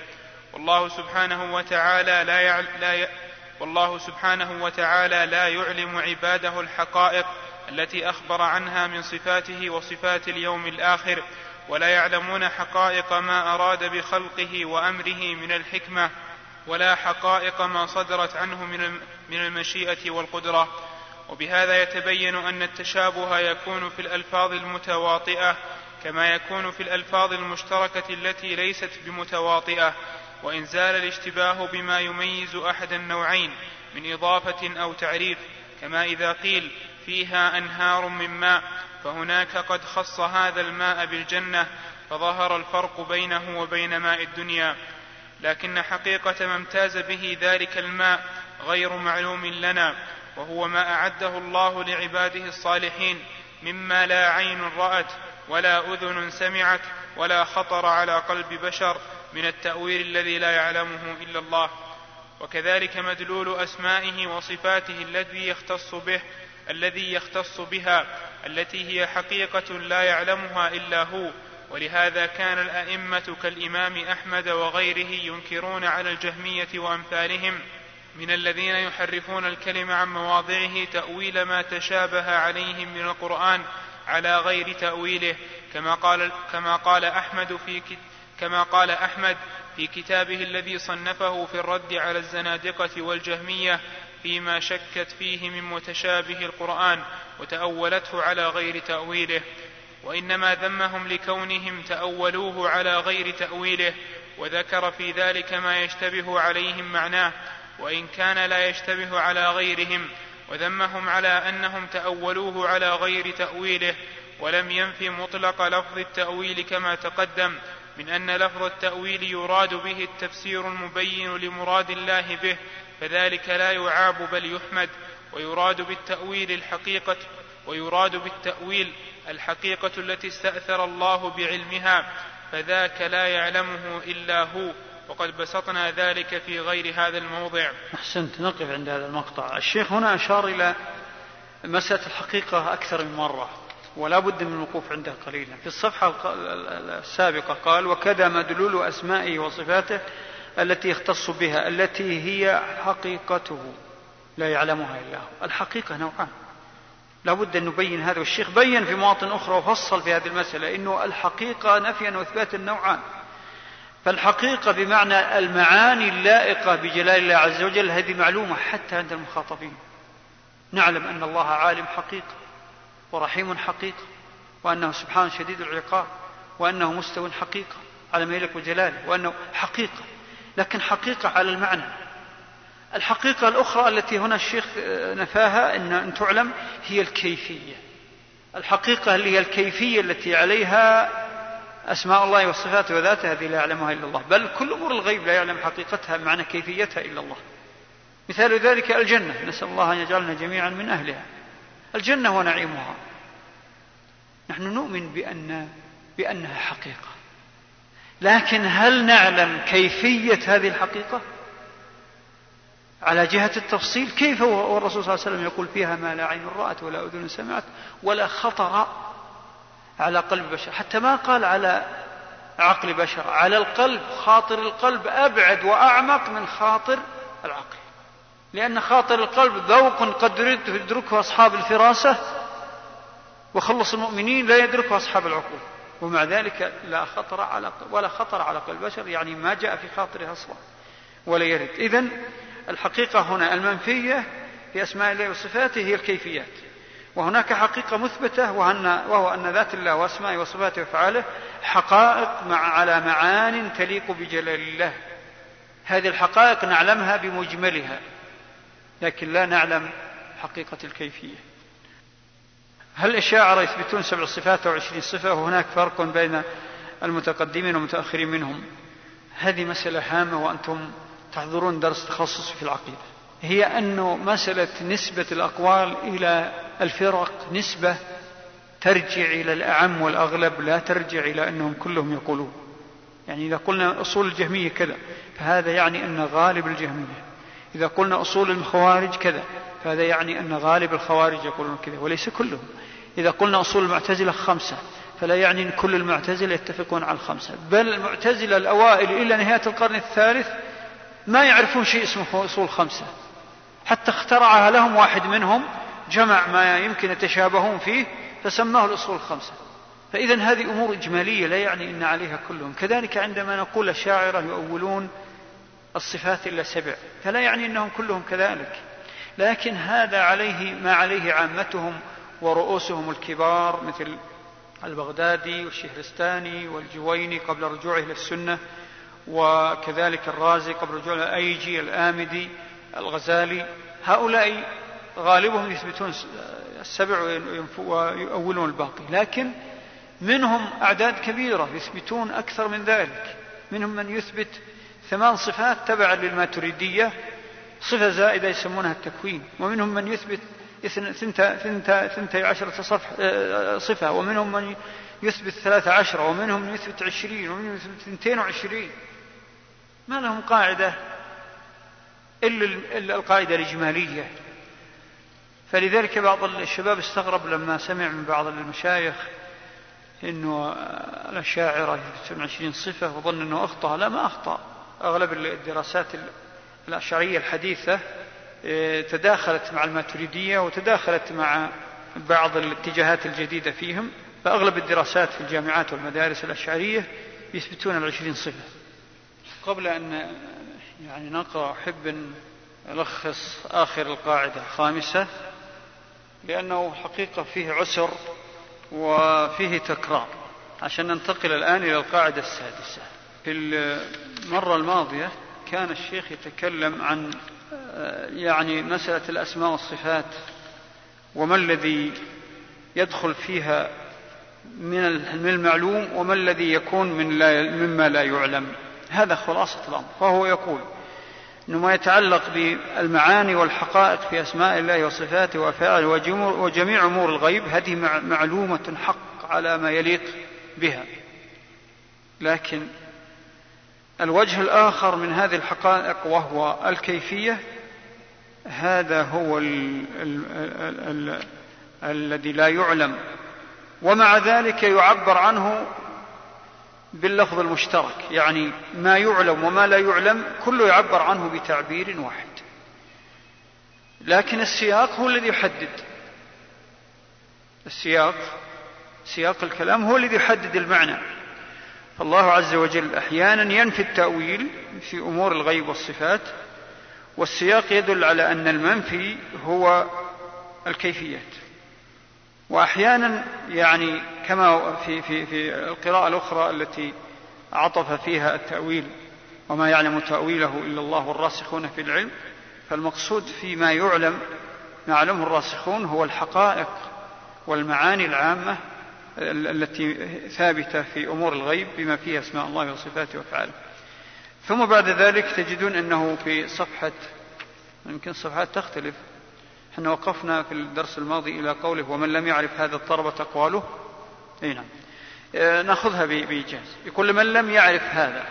والله سبحانه وتعالى لا, يعل لا ي... والله سبحانه وتعالى لا يعلم عباده الحقائق التي أخبر عنها من صفاته وصفات اليوم الآخر ولا يعلمون حقائق ما أراد بخلقه وأمره من الحكمة ولا حقائق ما صدرت عنه من المشيئة والقدرة. وبهذا يتبين أن التشابه يكون في الألفاظ المتواطئة كما يكون في الألفاظ المشتركة التي ليست بمتواطئة وإن زال الاشتباه بما يميز أحد النوعين من إضافة أو تعريف كما إذا قيل فيها أنهار من ماء فهناك قد خص هذا الماء بالجنة فظهر الفرق بينه وبين ماء الدنيا. لكن حقيقة ما امتاز به ذلك الماء غير معلوم لنا وهو ما أعده الله لعباده الصالحين مما لا عين رأت ولا أذن سمعت ولا خطر على قلب بشر من التأويل الذي لا يعلمه إلا الله. وكذلك مدلول أسمائه وصفاته الذي يختص به الذي يختص بها التي هي حقيقة لا يعلمها إلا هو. ولهذا كان الأئمة كالإمام أحمد وغيره ينكرون على الجهمية وأمثالهم. من الذين يحرفون الكلم عن مواضعه تأويل ما تشابه عليهم من القرآن على غير تأويله كما قال كما قال أحمد في كما قال أحمد في كتابه الذي صنفه في الرد على الزنادقة والجهمية فيما شكت فيه من متشابه القرآن وتأولته على غير تأويله وإنما ذمهم لكونهم تأولوه على غير تأويله وذكر في ذلك ما يشتبه عليهم معناه وإن كان لا يشتبه على غيرهم وذمهم على أنهم تأولوه على غير تأويله ولم ينف مطلق لفظ التأويل كما تقدم من أن لفظ التأويل يراد به التفسير المبين لمراد الله به فذلك لا يعاب بل يحمد ويراد بالتأويل الحقيقة ويراد بالتأويل الحقيقة التي استأثر الله بعلمها فذاك لا يعلمه إلا هو. وقد بسطنا ذلك في غير هذا الموضع. أحسنت نقف عند هذا المقطع. الشيخ هنا أشار إلى مسألة الحقيقة أكثر من مرة ولا بد من الوقوف عندها قليلا. في الصفحة السابقة قال وكذا مدلول أسمائه وصفاته التي يختص بها التي هي حقيقته. لا يعلمها إلا هو. الحقيقة نوعان. لا بد أن نبين هذا. والشيخ بين في مواطن أخرى وفصل في هذه المسألة أنه الحقيقة نفيا وإثباتا نوعان. فالحقيقة بمعنى المعاني اللائقة بجلال الله عز وجل هذه معلومة حتى عند المخاطبين. نعلم أن الله عالم حقيقة ورحيم حقيقة وأنه سبحانه شديد العقاب وأنه مستو حقيقة على ما يليق بجلاله وأنه حقيقة. لكن حقيقة على المعنى. الحقيقة الأخرى التي هنا الشيخ نفاها أن, أن تعلم هي الكيفية. الحقيقة اللي هي الكيفية التي عليها أسماء الله وصفاته وذاته هذه لا يعلمها إلا الله. بل كل أمور الغيب لا يعلم حقيقتها معنى كيفيتها إلا الله. مثال ذلك الجنة. نسأل الله أن يجعلنا جميعا من أهلها. الجنة ونعيمها. نحن نؤمن بأن بأنها حقيقة. لكن هل نعلم كيفية هذه الحقيقة؟ على جهة التفصيل كيف والرسول صلى الله عليه وسلم يقول فيها ما لا عين رأت ولا أذن سمعت ولا خطر على قلب بشر. حتى ما قال على عقل بشر على القلب خاطر القلب أبعد وأعمق من خاطر العقل. لأن خاطر القلب ذوق قد يدركه أصحاب الفراسة وخلص المؤمنين لا يدركه أصحاب العقول. ومع ذلك لا خطر على ولا خطر على قلب بشر يعني ما جاء في خاطره أصلا ولا يرد. إذن الحقيقة هنا المنفية في أسماء الله وصفاته هي الكيفيات. وهناك حقيقة مثبتة وهو أن ذات الله وأسمائه وصفاته وأفعاله حقائق مع على معان تليق بجلال الله. هذه الحقائق نعلمها بمجملها لكن لا نعلم حقيقة الكيفية. هل الأشاعرة يثبتون سبع صفات أو عشرين صفة وهناك فرق بين المتقدمين والمتأخرين منهم؟ هذه مسألة هامة وأنتم تحضرون درس تخصص في العقيدة. هي أنه مسألة نسبة الأقوال إلى الفرق نسبة ترجع إلى الأعم والأغلب لا ترجع إلى أنهم كلهم يقولون. يعني إذا قلنا أصول الجهمية كذا فهذا يعني أن غالب الجهمية. إذا قلنا أصول الخوارج كذا فهذا يعني أن غالب الخوارج يقولون كذا وليس كلهم. إذا قلنا أصول المعتزلة خمسة فلا يعني أن كل المعتزلة يتفقون على الخمسة. بل المعتزلة الأوائل إلى نهاية القرن الثالث ما يعرفون شيء اسمه أصول خمسة. حتى اخترعها لهم واحد منهم جمع ما يمكن يتشابهون فيه فسماه الأصول الخمسة. فإذا هذه أمور إجمالية لا يعني أن عليها كلهم. كذلك عندما نقول الشاعرة يؤولون الصفات إلا سبع فلا يعني أنهم كلهم كذلك. لكن هذا عليه ما عليه عامتهم ورؤوسهم الكبار مثل البغدادي والشهرستاني والجويني قبل رجوعه إلى السنة وكذلك الرازي قبل رجوعه الأيجي الآمدي الغزالي. هؤلاء غالبهم يثبتون السبع ويؤولون الباقي لكن منهم أعداد كبيرة يثبتون أكثر من ذلك. منهم من يثبت ثمان صفات تبعا للماتريدية صفة زائدة يسمونها التكوين ومنهم من يثبت ثنتي عشرة صفة ومنهم من يثبت ثلاثة عشرة ومنهم من يثبت عشرين ومنهم يثبت ثنتين وعشرين. ما لهم قاعدة إلا القاعدة الإجمالية. فلذلك بعض الشباب استغرب لما سمع من بعض المشايخ إنه الأشاعرة يثبتون عشرين صفة وظن إنه أخطأ. لا ما أخطأ. أغلب الدراسات الاشعريه الحديثة إيه، تداخلت مع الماتريدية وتداخلت مع بعض الاتجاهات الجديدة فيهم فأغلب الدراسات في الجامعات والمدارس الأشعرية يثبتون العشرين صفة. قبل أن يعني نقرأ أحب أن ألخص آخر القاعدة الخامسه لأنه حقيقة فيه عسر وفيه تكرار. عشان ننتقل الآن إلى القاعدة السادسة. في المرة الماضية كان الشيخ يتكلم عن يعني مسألة الأسماء والصفات وما الذي يدخل فيها من المعلوم وما الذي يكون من لا مما لا يعلم. هذا خلاصة الأمر. فهو يقول أنه ما يتعلق بالمعاني والحقائق في أسماء الله وصفاته وأفعاله وجميع أمور الغيب هذه معلومة حق على ما يليق بها. لكن الوجه الآخر من هذه الحقائق وهو الكيفية هذا هو ال ال ال ال الذي لا يعلم. ومع ذلك يعبر عنه باللفظ المشترك يعني ما يعلم وما لا يعلم كله يعبر عنه بتعبير واحد. لكن السياق هو الذي يحدد. السياق سياق الكلام هو الذي يحدد المعنى. فالله عز وجل أحيانا ينفي التأويل في أمور الغيب والصفات والسياق يدل على أن المنفي هو الكيفيات. وأحيانا يعني كما في في في القراءة الأخرى التي عطف فيها التأويل وما يعلم تأويله إلا الله والراسخون في العلم فالمقصود فيما يعلم يعلمه الراسخون هو الحقائق والمعاني العامة التي ثابتة في أمور الغيب بما فيها أسماء الله وصفاته وأفعاله. ثم بعد ذلك تجدون أنه في صفحة يمكن الصفحات تختلف. إحنا وقفنا في الدرس الماضي إلى قوله ومن لم يعرف هذا اضطربت أقواله أي نعم. آه، نأخذها بإيجاز. يقول من لم يعرف هذا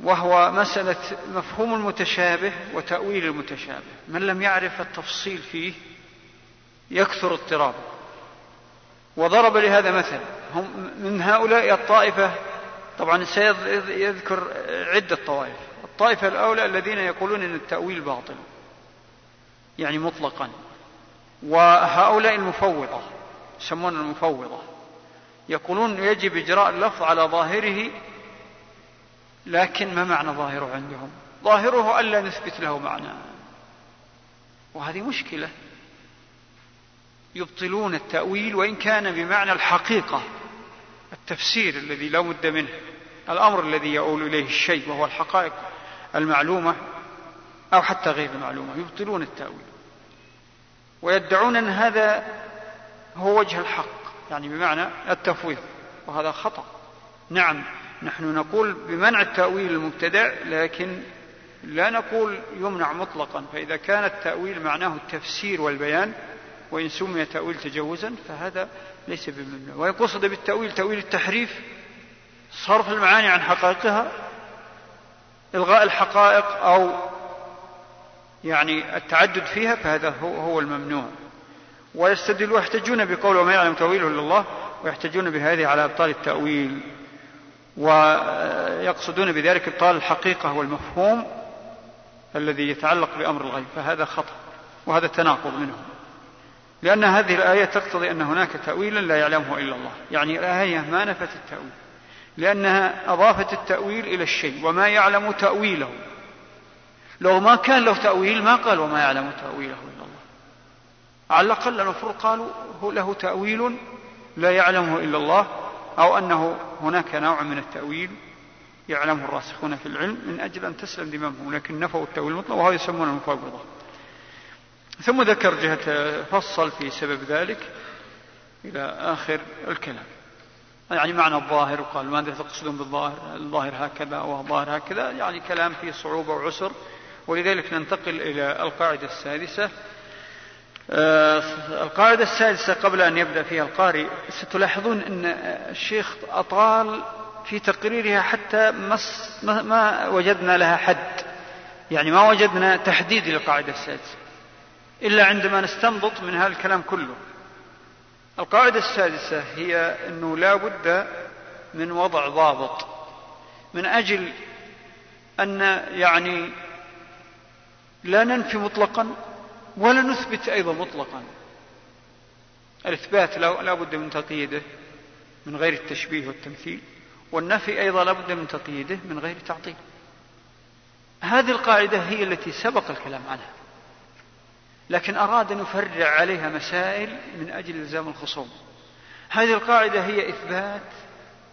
وهو مسألة مفهوم المتشابه وتأويل المتشابه. من لم يعرف التفصيل فيه يكثر اضطرابه. وضرب لهذا مثل. هم من هؤلاء الطائفة طبعا سيذكر عدة طوائف. الطائفة الأولى الذين يقولون أن التأويل باطل يعني مطلقا. وهؤلاء المفوضة يسمون المفوضة. يقولون يجب إجراء اللفظ على ظاهره لكن ما معنى ظاهره عندهم؟ ظاهره ألا نثبت له معنى. وهذه مشكلة. يبطلون التأويل وإن كان بمعنى الحقيقة. التفسير الذي لا بد منه الأمر الذي يؤول إليه الشيء وهو الحقائق المعلومة أو حتى غير المعلومة يبطلون التأويل. ويدعون أن هذا هو وجه الحق يعني بمعنى التفويض وهذا خطأ. نعم نحن نقول بمنع التأويل المبتدع لكن لا نقول يمنع مطلقا فإذا كان التأويل معناه التفسير والبيان وإن سمي تأويل تجوزا فهذا ليس بممنوع. ويقصد بالتأويل تأويل التحريف صرف المعاني عن حقائقها إلغاء الحقائق أو يعني التعدد فيها فهذا هو, هو الممنوع. ويستدل ويحتجون بقول وما يعلم تأويله إلا الله ويحتجون بهذه على إبطال التأويل. ويقصدون بذلك إبطال الحقيقة والمفهوم الذي يتعلق بأمر الغيب فهذا خطأ وهذا تناقض منهم لأن هذه الآية تقتضي أن هناك تأويلا لا يعلمه إلا الله. يعني الآية ما نفت التأويل. لأنها أضافت التأويل إلى الشيء وما يعلم تأويله. لو ما كان له تأويل ما قال وما يعلم تأويله إلا الله. على الأقل المفروض قالوا له تأويل لا يعلمه إلا الله أو أنه هناك نوع من التأويل يعلمه الراسخون في العلم من أجل أن تسلم ذممهم لكن نفوا التأويل المطلق وهذا يسمونه المفوضة ثم ذكر جهة فصل في سبب ذلك إلى آخر الكلام. يعني معنى الظاهر وقال ماذا تقصدون بالظاهر؟ الظاهر هكذا والظاهر هكذا. يعني كلام فيه صعوبة وعسر. ولذلك ننتقل إلى القاعدة السادسة. آه، القاعدة السادسة قبل أن يبدأ فيها القارئ ستلاحظون أن الشيخ أطال في تقريرها حتى ما وجدنا لها حد. يعني ما وجدنا تحديد للقاعدة السادسة. إلا عندما نستنبط من هذا الكلام كله. القاعدة السادسة هي أنه لا بد من وضع ضابط. من أجل أن يعني لا ننفي مطلقا ولا نثبت أيضا مطلقا. الإثبات لا بد من تقييده من غير التشبيه والتمثيل والنفي أيضا لا بد من تقييده من غير تعطيل. هذه القاعدة هي التي سبق الكلام عنها. لكن أراد أن يفرع عليها مسائل من أجل إلزام الخصوم. هذه القاعدة هي إثبات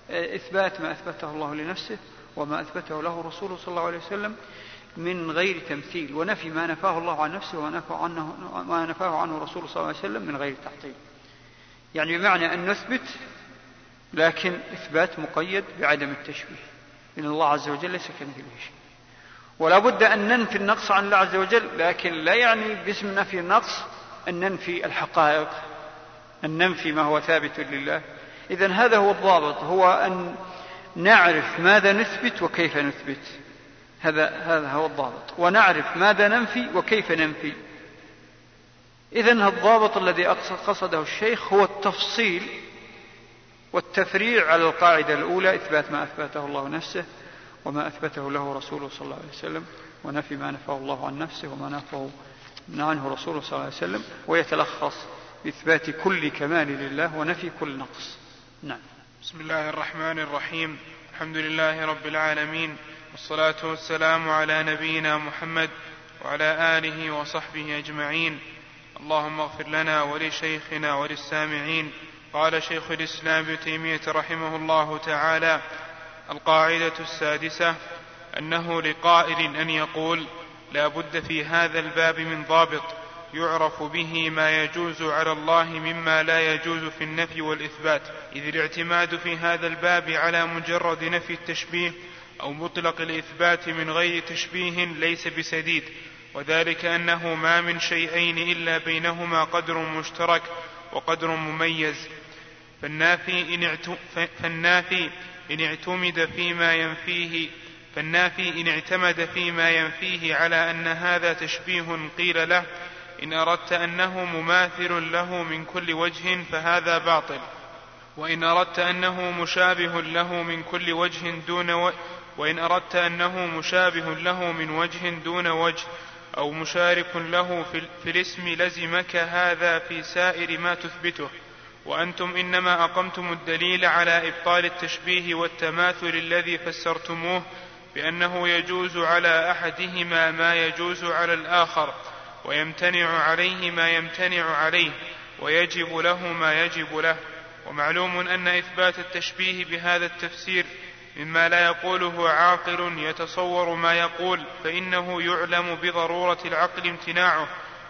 إثبات ما أثبته الله لنفسه وما أثبته له رسوله صلى الله عليه وسلم من غير تمثيل ونفي ما نفاه الله عن نفسه ونفى عنه ما نفاه عنه رسوله صلى الله عليه وسلم من غير تعطيل. يعني بمعنى أن نثبت لكن إثبات مقيد بعدم التشبيه. إن الله عز وجل ليس كمثله شيء. ولا بد أن ننفي النقص عن الله عز وجل لكن لا يعني باسم نفي النقص أن ننفي الحقائق أن ننفي ما هو ثابت لله. إذا هذا هو الضابط هو أن نعرف ماذا نثبت وكيف نثبت. هذا هذا هو الضابط. ونعرف ماذا ننفي وكيف ننفي. إذا الضابط الذي قصده الشيخ هو التفصيل والتفريع على القاعدة الأولى إثبات ما أثبته الله نفسه. وما أثبته له رسوله صلى الله عليه وسلم ونفي ما نفاه الله عن نفسه وما نفاه عنه رسوله صلى الله عليه وسلم ويتلخص بإثبات كل كمال لله ونفي كل نقص. نعم. بسم الله الرحمن الرحيم. الحمد لله رب العالمين والصلاة والسلام على نبينا محمد وعلى آله وصحبه أجمعين. اللهم اغفر لنا ولشيخنا وللسامعين. قال شيخ الإسلام ابن تيمية رحمه الله تعالى القاعدة السادسة أنه لقائل أن يقول لا بد في هذا الباب من ضابط يعرف به ما يجوز على الله مما لا يجوز في النفي والإثبات. إذ الاعتماد في هذا الباب على مجرد نفي التشبيه أو مطلق الإثبات من غير تشبيه ليس بسديد. وذلك أنه ما من شيئين إلا بينهما قدر مشترك وقدر مميز. فالنافي إن, فالنافي إن اعتمد فيما ينفيه فالنافي إن اعتمد فيما ينفيه على أن هذا تشبيه قيل له إن أردت أنه مماثل له من كل وجه فهذا باطل. وإن أردت أنه مشابه له من كل وجه دون و... وإن أردت أنه مشابه له من وجه دون وجه أو مشارك له في, في الاسم لزمك هذا في سائر ما تثبته. وأنتم إنما أقمتم الدليل على إبطال التشبيه والتماثل الذي فسرتموه بأنه يجوز على أحدهما ما يجوز على الآخر ويمتنع عليه ما يمتنع عليه ويجب له ما يجب له. ومعلوم أن إثبات التشبيه بهذا التفسير مما لا يقوله عاقل يتصور ما يقول فإنه يعلم بضرورة العقل امتناعه.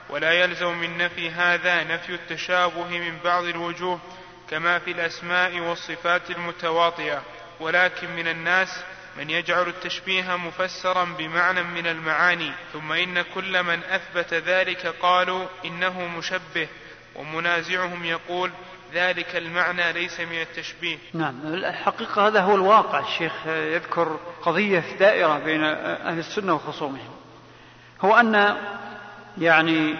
ولا يلزم من نفي هذا نفي التشابه من بعض الوجوه كما في الأسماء والصفات المتواطئة ولكن من الناس من يجعل التشبيه مفسرا بمعنى من المعاني ثم إن كل من أثبت ذلك قالوا إنه مشبه ومنازعهم يقول ذلك المعنى ليس من التشبيه. نعم الحقيقة هذا هو الواقع الشيخ يذكر قضية دائرة بين أهل السنة وخصومهم. هو أن يعني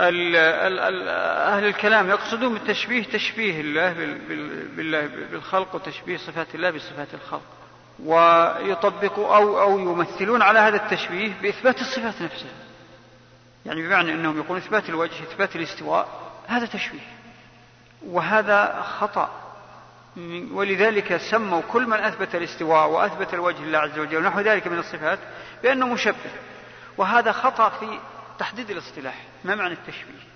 أهل الكلام يقصدون بالتشبيه تشبيه الله بالله بالخلق وتشبيه صفات الله بصفات الخلق. ويطبقوا أو أو يمثلون على هذا التشبيه بإثبات الصفات نفسها. يعني بمعنى أنهم يقولون إثبات الوجه إثبات الاستواء هذا تشبيه. وهذا خطأ. ولذلك سموا كل من أثبت الاستواء وأثبت الوجه لله عز وجل ونحو ذلك من الصفات بأنه مشبه. وهذا خطأ في تحديد الاصطلاح ما معنى التشبيه؟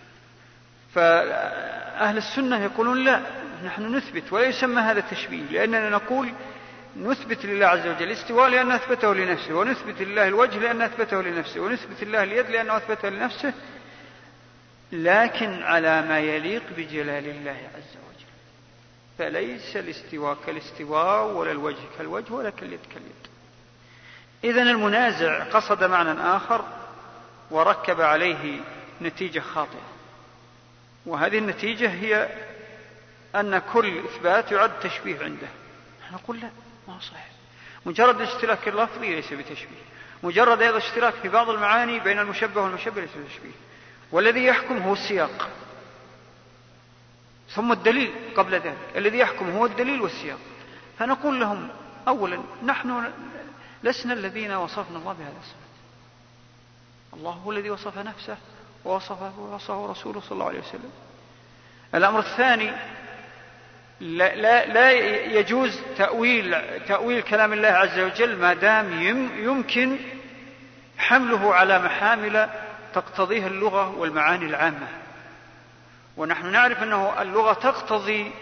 فأهل السنة يقولون لا نحن نثبت ولا يسمى هذا تشبيه لأننا نقول نثبت لله عز وجل الاستواء لأنه أثبته لنفسه ونثبت لله الوجه لأنه أثبته لنفسه ونثبت لله اليد لأنه أثبته لنفسه لكن على ما يليق بجلال الله عز وجل. فليس الاستواء كالاستواء ولا الوجه كالوجه ولا كاليد كاليد. إذا المنازع قصد معنى آخر وركب عليه نتيجة خاطئة. وهذه النتيجة هي أن كل إثبات يعد تشبيه عنده. نقول لا ما صحيح. مجرد اشتراك اللفظي ليس بتشبيه. مجرد أيضا اشتراك في بعض المعاني بين المشبه والمشبه ليس بتشبيه. والذي يحكم هو السياق. ثم الدليل قبل ذلك. الذي يحكم هو الدليل والسياق. فنقول لهم أولا نحن لسنا الذين وصفنا الله بهذا الصفات الله هو الذي وصف نفسه ووصفه ووصفه رسوله صلى الله عليه وسلم. الأمر الثاني لا, لا, لا يجوز تأويل تأويل كلام الله عز وجل ما دام يمكن حمله على محامل تقتضيها اللغة والمعاني العامة. ونحن نعرف أنه اللغة تقتضي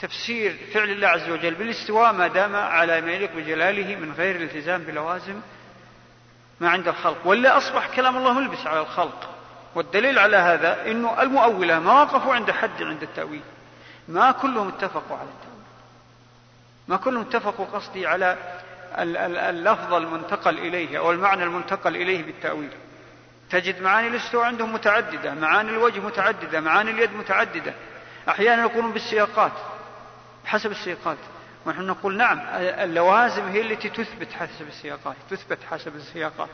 تفسير فعل الله عز وجل بالاستواء ما دام على ما يليق بجلاله من غير الالتزام بلوازم ما عند الخلق. ولا أصبح كلام الله ملبس على الخلق. والدليل على هذا أنه المؤولة ما وقفوا عند حد عند التأويل. ما كلهم اتفقوا على التأويل. ما كلهم اتفقوا قصدي على اللفظ المنتقل إليه أو المعنى المنتقل إليه بالتأويل. تجد معاني الاستواء عندهم متعددة. معاني الوجه متعددة. معاني اليد متعددة. أحيانا يكونون بالسياقات. حسب السياقات. ونحن نقول نعم اللوازم هي التي تثبت حسب السياقات تثبت حسب السياقات.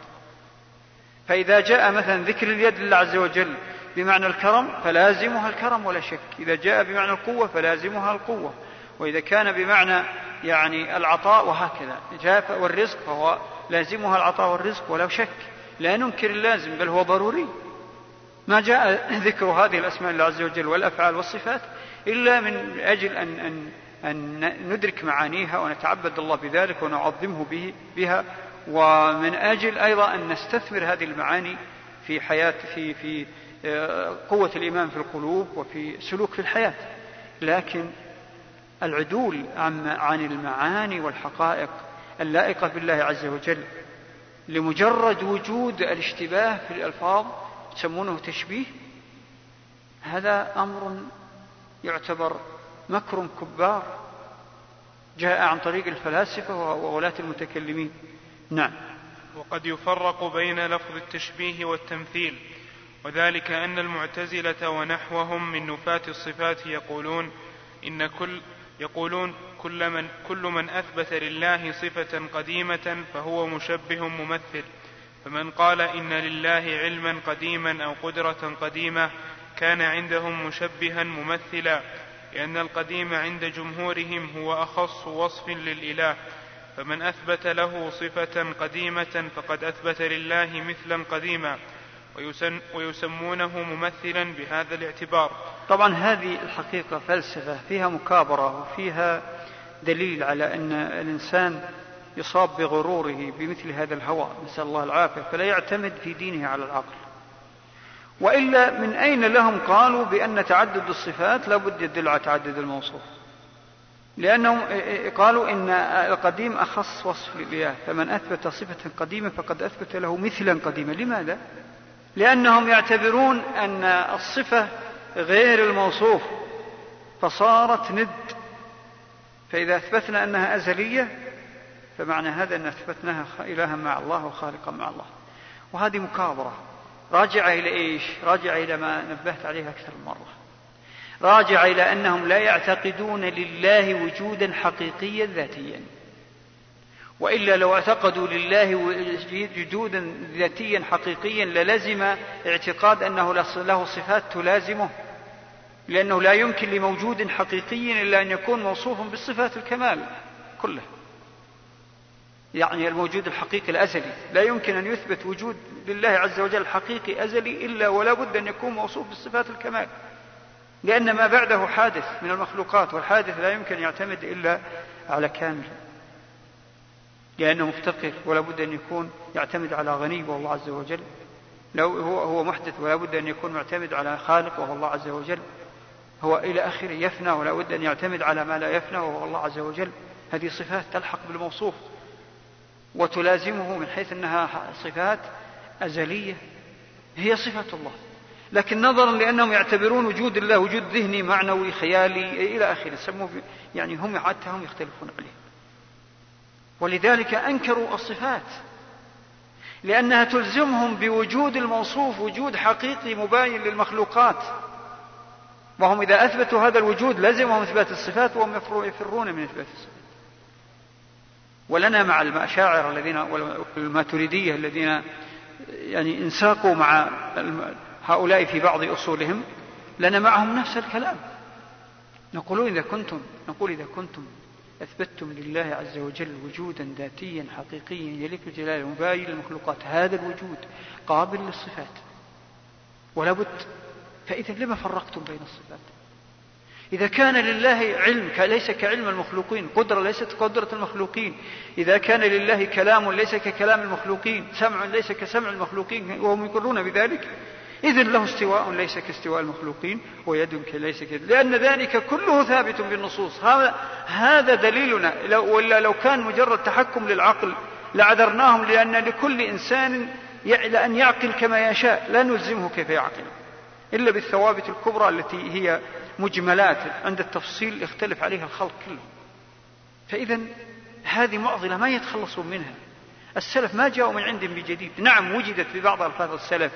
فإذا جاء مثلا ذكر اليد لله عز وجل بمعنى الكرم فلازمها الكرم ولا شك. إذا جاء بمعنى القوة فلازمها القوة. وإذا كان بمعنى يعني العطاء وهكذا. جاء والرزق فهو لازمها العطاء والرزق ولا شك. لا ننكر اللازم بل هو ضروري. ما جاء ذكر هذه الأسماء الله عز وجل والأفعال والصفات إلا من أجل أن, أن أن ندرك معانيها ونتعبد الله بذلك ونعظمه به بها. ومن أجل أيضا أن نستثمر هذه المعاني في حياة في في آه، قوة الإيمان في القلوب وفي سلوك في الحياة. لكن العدول عن المعاني والحقائق اللائقة بالله عز وجل لمجرد وجود الاشتباه في الألفاظ يسمونه تشبيه هذا أمر يعتبر مكر كبار. جاء عن طريق الفلاسفة وولاة المتكلمين. نعم. وقد يفرق بين لفظ التشبيه والتمثيل وذلك أن المعتزلة ونحوهم من نفاة الصفات يقولون إن كل يقولون كل من, كل من أثبت لله صفة قديمة فهو مشبه ممثل. فمن قال إن لله علما قديما أو قدرة قديمة كان عندهم مشبها ممثلا لأن القديم عند جمهورهم هو أخص وصف للإله فمن أثبت له صفة قديمة فقد أثبت لله مثلا قديما ويسمونه ممثلا بهذا الاعتبار. طبعا هذه الحقيقة فلسفة فيها مكابرة وفيها دليل على أن الإنسان يصاب بغروره بمثل هذا الهوى نسأل الله العافية. فلا يعتمد في دينه على العقل. وإلا من أين لهم قالوا بأن تعدد الصفات لا بد يدل على تعدد الموصوف؟ لأنهم قالوا إن القديم أخص وصف لله فمن أثبت صفة قديمة فقد أثبت له مثلا قديما. لماذا؟ لأنهم يعتبرون أن الصفة غير الموصوف فصارت ند. فإذا أثبتنا أنها أزلية فمعنى هذا أن أثبتناها إلها مع الله وخالقا مع الله. وهذه مكابرة. راجعة إلى إيش؟ راجعة إلى ما نبهت عليه أكثر من مرة. راجعة إلى أنهم لا يعتقدون لله وجودا حقيقيا ذاتيا. وإلا لو اعتقدوا لله وجودا ذاتيا حقيقيا للزم اعتقاد أنه له صفات تلازمه. لأنه لا يمكن لموجود حقيقي إلا أن يكون موصوفا بالصفات الكمال كلها. يعني الموجود الحقيقي الأزلي. لا يمكن أن يثبت وجود لله عز وجل حقيقي أزلي إلا ولا بد أن يكون موصوف بصفات الكمال. لأن ما بعده حادث من المخلوقات والحادث لا يمكن يعتمد إلا على كامل. لأنه مفتقر ولا بد أن يكون يعتمد على غني وهو الله عز وجل. لو هو هو محدث ولا بد أن يكون معتمد على خالق وهو الله عز وجل. هو إلى آخره يفنى ولا بد أن يعتمد على ما لا يفنى وهو الله عز وجل. هذه صفات تلحق بالموصوف. وتلازمه من حيث أنها صفات أزلية. هي صفة الله. لكن نظرا لأنهم يعتبرون وجود الله وجود ذهني معنوي خيالي إلى آخره. سموه يعني هم حتى هم يختلفون عليه. ولذلك أنكروا الصفات لأنها تلزمهم بوجود الموصوف وجود حقيقي مباين للمخلوقات. وهم إذا أثبتوا هذا الوجود لزمهم إثبات الصفات وهم يفرون من إثبات الصفات. ولنا مع الاشاعره الذين والماتريدية الذين يعني انساقوا مع هؤلاء في بعض أصولهم لنا معهم نفس الكلام. نقول إذا كنتم نقول إذا كنتم أثبتتم لله عز وجل وجودا ذاتيا حقيقيا يليق بجلاله مباين للمخلوقات هذا الوجود قابل للصفات. ولا بد فإذا لما فرقتم بين الصفات؟ إذا كان لله علم ليس كعلم المخلوقين قدرة ليست قدرة المخلوقين. إذا كان لله كلام ليس ككلام المخلوقين سمع ليس كسمع المخلوقين وهم يقرون بذلك. إذا له استواء ليس كاستواء المخلوقين ويد ليس كذلك لأن ذلك كله ثابت بالنصوص. هذا هذا دليلنا. لو ولا لو كان مجرد تحكم للعقل لعذرناهم لأن لكل إنسان أن يعقل كما يشاء. لا نلزمه كيف يعقل. إلا بالثوابت الكبرى التي هي مجملات عند التفصيل يختلف عليها الخلق كله. فإذا هذه معضلة ما يتخلصون منها. السلف ما جاءوا من عندهم بجديد. نعم وجدت في بعض ألفاظ السلف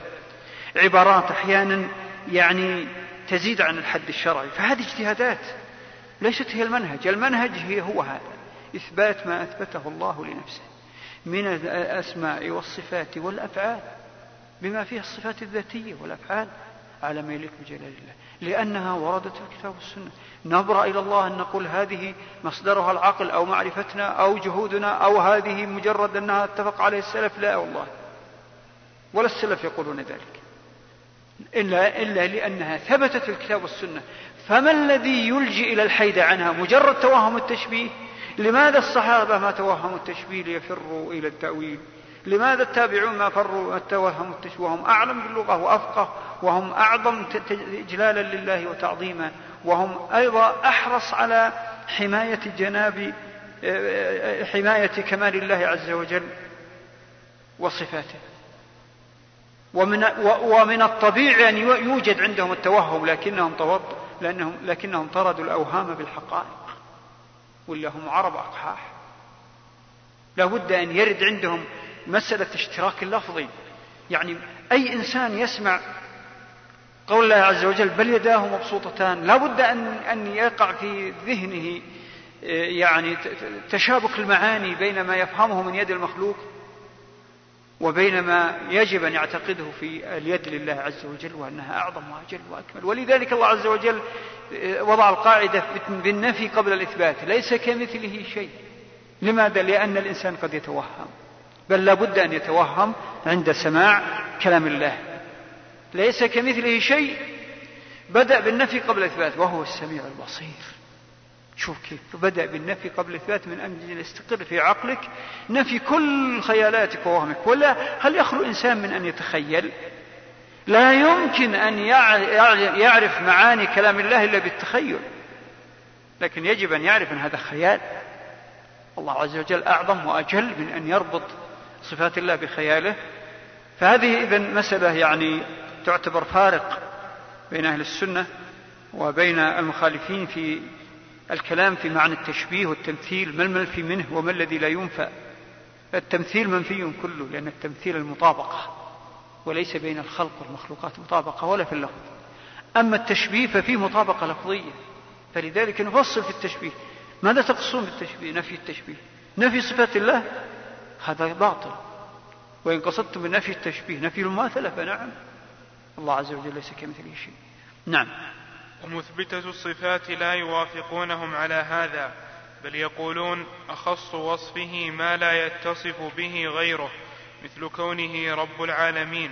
عبارات أحيانا يعني تزيد عن الحد الشرعي. فهذه اجتهادات ليست هي المنهج. المنهج هي هو هذا. إثبات ما أثبته الله لنفسه من الأسماء والصفات والأفعال. بما فيها الصفات الذاتية والأفعال. على ما يليق بجلال الله. لأنها وردت في الكتاب والسنة نبرا إلى الله أن نقول هذه مصدرها العقل أو معرفتنا أو جهودنا أو هذه مجرد أنها اتفق عليه السلف. لا والله. ولا السلف يقولون ذلك. إلا, إلا لأنها ثبتت في الكتاب والسنة. فما الذي يلجي إلى الحيد عنها؟ مجرد توهم التشبيه. لماذا الصحابة ما توهموا التشبيه ليفروا إلى التأويل؟ لماذا التابعون ما فروا التشبيه وهم أعلم باللغة وأفقه وهم أعظم إجلالا لله وتعظيما وهم أيضا أحرص على حماية جناب حماية كمال الله عز وجل وصفاته. ومن ومن الطبيعي أن يوجد عندهم التوهم لكنهم طورد لأنهم لكنهم طردوا الأوهام بالحقائق ولا هم عرب أقحاح. لابد أن يرد عندهم مسألة اشتراك اللفظي. يعني أي إنسان يسمع قول الله عز وجل بل يداه مبسوطتان لا بد أن, أن يقع في ذهنه يعني تشابك المعاني بين ما يفهمه من يد المخلوق وبين ما يجب أن يعتقده في اليد لله عز وجل وأنها أعظم وأجل وأكمل. ولذلك الله عز وجل وضع القاعدة بالنفي قبل الإثبات ليس كمثله شيء. لماذا؟ لأن الإنسان قد يتوهم. بل لا بد أن يتوهم عند سماع كلام الله. ليس كمثله شيء بدأ بالنفي قبل الإثبات وهو السميع البصير. شوف كيف بدأ بالنفي قبل الإثبات من أن يستقر في عقلك نفي كل خيالاتك ووهمك. ولا هل يخلو إنسان من أن يتخيل؟ لا يمكن أن يعرف معاني كلام الله إلا بالتخيل. لكن يجب أن يعرف أن هذا خيال. الله عز وجل أعظم وأجل من أن يربط صفات الله بخياله. فهذه إذا مسألة يعني تعتبر فارق بين أهل السنة وبين المخالفين في الكلام في معنى التشبيه والتمثيل ما المنفي منه وما الذي لا ينفى. التمثيل منفي كله لأن التمثيل المطابقة وليس بين الخلق والمخلوقات مطابقة ولا في اللفظ. أما التشبيه ففيه مطابقة لفظية. فلذلك نفصل في التشبيه. ماذا تقصون بالتشبيه؟ نفي التشبيه. نفي صفات الله هذا باطل. وإن قصدتم بنفي التشبيه نفي المماثلة فنعم. الله عز وجل ليس كمثله شيء. نعم. ومثبتة الصفات لا يوافقونهم على هذا بل يقولون أخص وصفه ما لا يتصف به غيره مثل كونه رب العالمين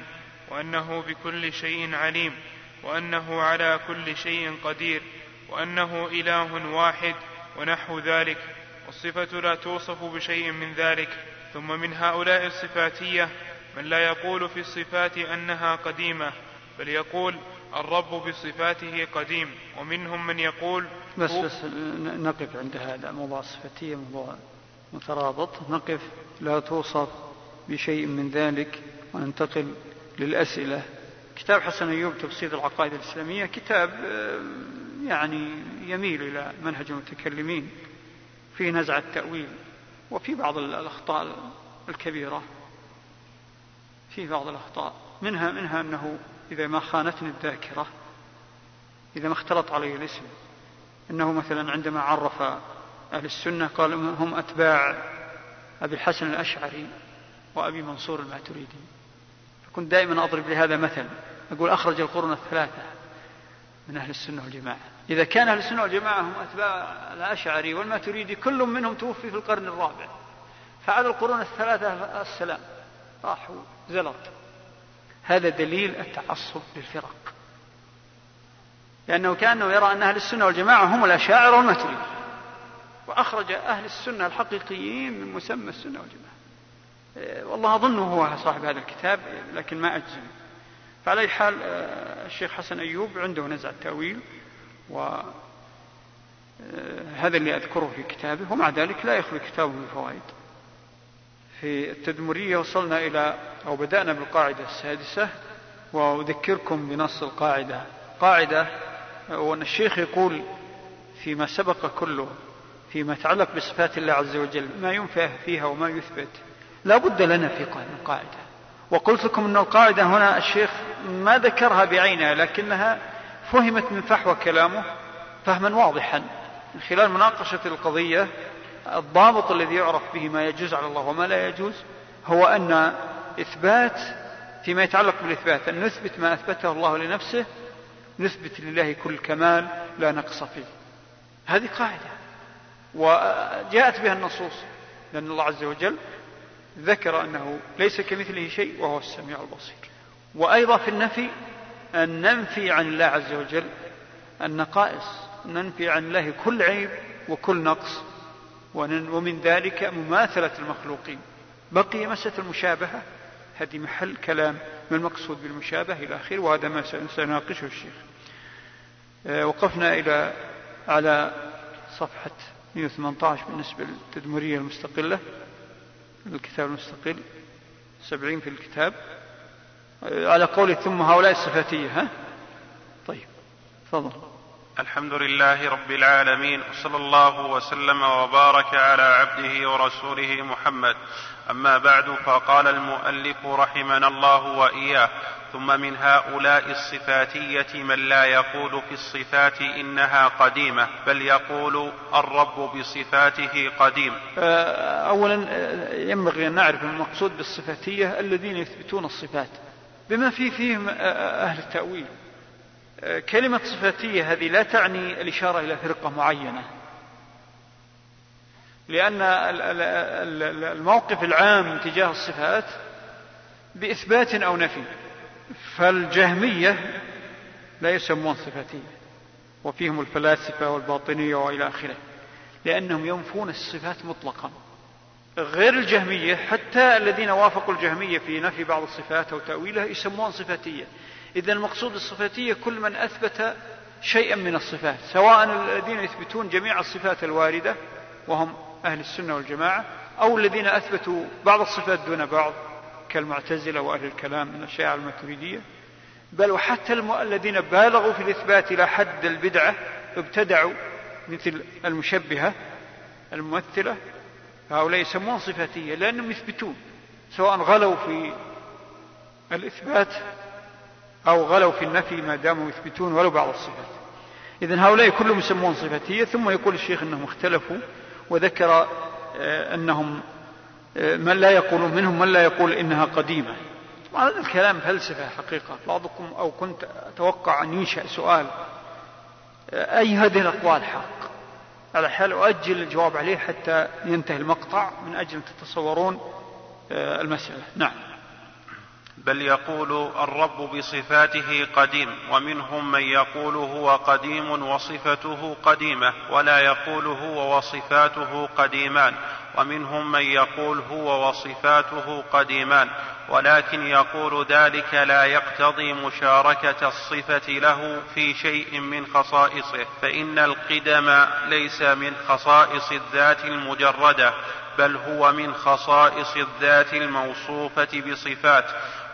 وأنه بكل شيء عليم وأنه على كل شيء قدير وأنه إله واحد ونحو ذلك. والصفة لا توصف بشيء من ذلك. ثم من هؤلاء الصفاتية من لا يقول في الصفات أنها قديمة بل يقول الرب بصفاته قديم ومنهم من يقول بس بس نقف عند هذا موضوع الصفاتية موضوع مترابط. نقف لا توصف بشيء من ذلك وننتقل للأسئلة. كتاب حسن أيوب تبسيط العقائد الإسلامية كتاب آه، يعني يميل إلى منهج المتكلمين فيه نزع التأويل وفي بعض الأخطاء الكبيرة. في بعض الأخطاء. منها منها أنه إذا ما خانتني الذاكرة إذا ما اختلط علي الاسم. أنه مثلا عندما عرف أهل السنة قال هم أتباع أبي الحسن الأشعري وأبي منصور الماتريدي. فكنت دائما أضرب لهذا مثل. أقول أخرج القرون الثلاثة من أهل السنة والجماعة. إذا كان أهل السنة والجماعة هم أتباع الأشعري والماتريدي كل منهم توفي في القرن الرابع. فعلى القرون الثلاثة السلام. راحوا زلط. هذا دليل التعصب للفرق. لأنه كأنه يرى أن أهل السنة والجماعة هم الأشاعرة والماتريدي. وأخرج أهل السنة الحقيقيين من مسمى السنة والجماعة. إيه، والله أظنه هو صاحب هذا الكتاب لكن ما أجزم. فعلى أي حال آه، الشيخ حسن أيوب عنده نزع التأويل. وهذا آه، اللي أذكره في كتابه ومع ذلك لا يخلو كتابه من فوائد. في التدمرية وصلنا إلى أو بدأنا بالقاعدة السادسة وأذكركم بنص القاعدة. قاعدة وأن الشيخ يقول فيما سبق كله فيما يتعلق بصفات الله عز وجل ما ينفع فيها وما يثبت لا بد لنا في قاعدة وقلت لكم أن القاعدة هنا الشيخ ما ذكرها بعينها لكنها فهمت من فحوى كلامه فهما واضحا من خلال مناقشة القضية الضابط الذي يعرف به ما يجوز على الله وما لا يجوز هو أن إثبات فيما يتعلق بالإثبات أن نثبت ما أثبته الله لنفسه نثبت لله كل كمال لا نقص فيه. هذه قاعدة. وجاءت بها النصوص لأن الله عز وجل ذكر أنه ليس كمثله شيء وهو السميع البصير. وأيضا في النفي أن ننفي عن الله عز وجل النقائص ننفي عن الله كل عيب وكل نقص ومن ذلك مماثلة المخلوقين. بقي مسألة المشابهة هذه محل كلام ما المقصود بالمشابهة إلى آخره؟ وهذا ما سيناقشه الشيخ. آه، وقفنا إلى على صفحة 118 بالنسبة للتدمرية المستقلة الكتاب المستقل سبعين في الكتاب. على قول ثم هؤلاء الصفاتية ها؟ طيب تفضل. الحمد لله رب العالمين وصلى الله وسلم وبارك على عبده ورسوله محمد. أما بعد فقال المؤلف رحمنا الله وإياه ثم من هؤلاء الصفاتية من لا يقول في الصفات إنها قديمة بل يقول الرب بصفاته قديم. آه، اولا آه، ينبغي أن نعرف المقصود بالصفاتية الذين يثبتون الصفات. بما في فيهم أهل التأويل. كلمة صفاتية هذه لا تعني الإشارة إلى فرقة معينة. لأن الموقف العام تجاه الصفات بإثبات أو نفي. فالجهمية لا يسمون صفاتية. وفيهم الفلاسفة والباطنية وإلى آخره. لأنهم ينفون الصفات مطلقا. غير الجهمية حتى الذين وافقوا الجهمية في نفي بعض الصفات أو تأويلها يسمون صفاتية. إذا المقصود الصفاتية كل من أثبت شيئا من الصفات سواء الذين يثبتون جميع الصفات الواردة وهم أهل السنة والجماعة أو الذين أثبتوا بعض الصفات دون بعض كالمعتزلة وأهل الكلام من الشيعة الماتريدية. بل وحتى الذين بالغوا في الإثبات إلى حد البدعة ابتدعوا مثل المشبهة الممثلة هؤلاء يسمون صفاتية لأنهم يثبتون سواء غلوا في الإثبات أو غلوا في النفي ما داموا يثبتون ولو بعض الصفات. إذا هؤلاء كلهم يسمون صفاتية ثم يقول الشيخ أنهم اختلفوا وذكر آه، أنهم آه، من لا يقولون منهم من لا يقول إنها قديمة. هذا الكلام فلسفة حقيقة. بعضكم أو كنت أتوقع أن ينشأ سؤال آه، أي هذه الأقوال حق؟ على حال أؤجل الجواب عليه حتى ينتهي المقطع من أجل أن تتصورون المسألة. نعم. بل يقول الرب بصفاته قديم ومنهم من يقول هو قديم وصفته قديمة ولا يقول هو وصفاته قديمان ومنهم من يقول هو وصفاته قديمان ولكن يقول ذلك لا يقتضي مشاركة الصفة له في شيء من خصائصه فإن القدم ليس من خصائص الذات المجردة بل هو من خصائص الذات الموصوفة بصفات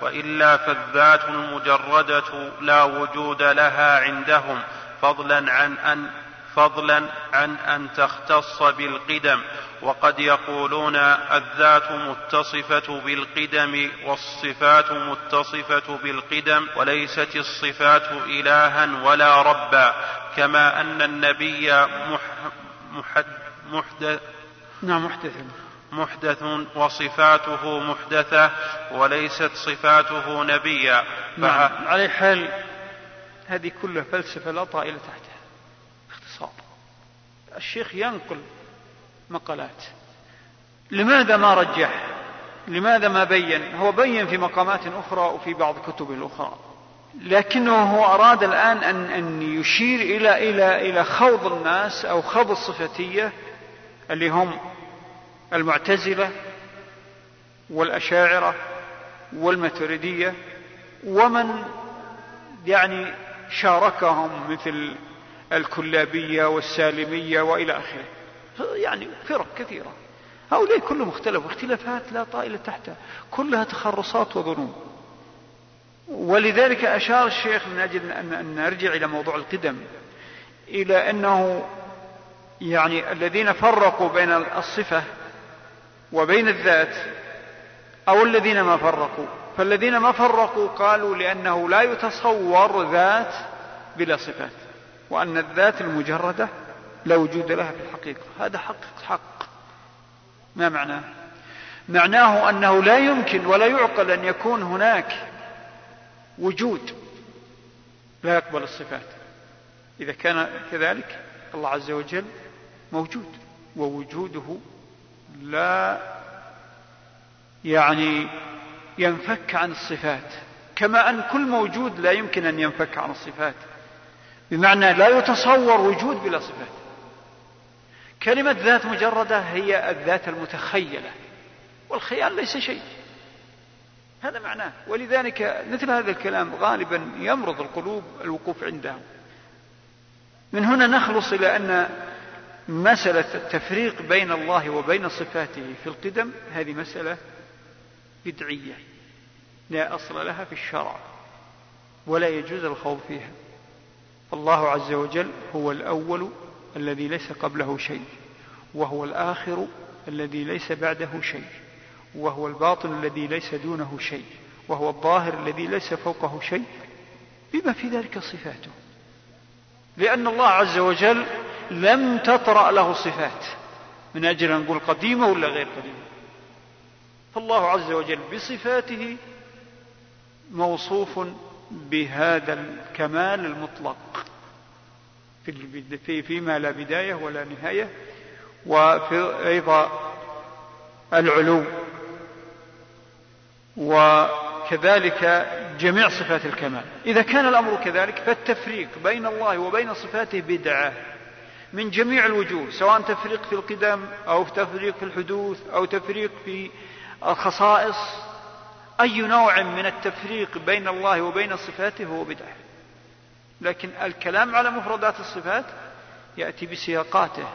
وإلا فالذات المجردة لا وجود لها عندهم فضلا عن أن فضلا عن أن تختص بالقدم. وقد يقولون الذات متصفة بالقدم والصفات متصفة بالقدم وليست الصفات الها ولا ربا. كما أن النبي مح محد محدث نعم محدث محدث وصفاته محدثة وليست صفاته نبيا. نعم على حال هذه كلها فلسفة لا طائلة تحتها. باختصار الشيخ ينقل مقالات. لماذا ما رجح؟ لماذا ما بين؟ هو بين في مقامات أخرى وفي بعض كتبه الأخرى لكنه هو أراد الآن أن أن يشير إلى إلى إلى خوض الناس أو خوض الصفتية اللي هم المعتزلة والأشاعرة والماتريدية ومن يعني شاركهم مثل الكلابية والسالمية وإلى آخره. يعني فرق كثيرة. هؤلاء كلهم اختلفوا. اختلافات لا طائلة تحتها. كلها تخرصات وظنون. ولذلك أشار الشيخ من أجل أن نرجع إلى موضوع القدم. إلى أنه يعني الذين فرقوا بين الصفة وبين الذات أو الذين ما فرقوا. فالذين ما فرقوا قالوا لأنه لا يتصور ذات بلا صفات وأن الذات المجردة لا وجود لها في الحقيقة. هذا حق حق. ما معناه؟ معناه أنه لا يمكن ولا يعقل أن يكون هناك وجود لا يقبل الصفات. إذا كان كذلك الله عز وجل موجود ووجوده لا يعني ينفك عن الصفات كما أن كل موجود لا يمكن أن ينفك عن الصفات بمعنى لا يتصور وجود بلا صفات. كلمة ذات مجردة هي الذات المتخيلة والخيال ليس شيء. هذا معناه. ولذلك مثل هذا الكلام غالبا يمرض القلوب الوقوف عنده من هنا نخلص إلى أن مسألة التفريق بين الله وبين صفاته في القدم هذه مسألة بدعية. لا أصل لها في الشرع ولا يجوز الخوض فيها. الله عز وجل هو الأول الذي ليس قبله شيء وهو الآخر الذي ليس بعده شيء وهو الباطن الذي ليس دونه شيء وهو الظاهر الذي ليس فوقه شيء. بما في ذلك صفاته. لأن الله عز وجل لم تطرأ له صفات. من أجل أن نقول قديمة ولا غير قديمة. فالله عز وجل بصفاته موصوف بهذا الكمال المطلق. في فيما لا بداية ولا نهاية. وفي أيضا العلو. وكذلك جميع صفات الكمال. إذا كان الأمر كذلك فالتفريق بين الله وبين صفاته بدعة. من جميع الوجوه سواء تفريق في القدم أو تفريق في الحدوث أو تفريق في الخصائص أي نوع من التفريق بين الله وبين صفاته هو بدعة. لكن الكلام على مفردات الصفات يأتي بسياقاته.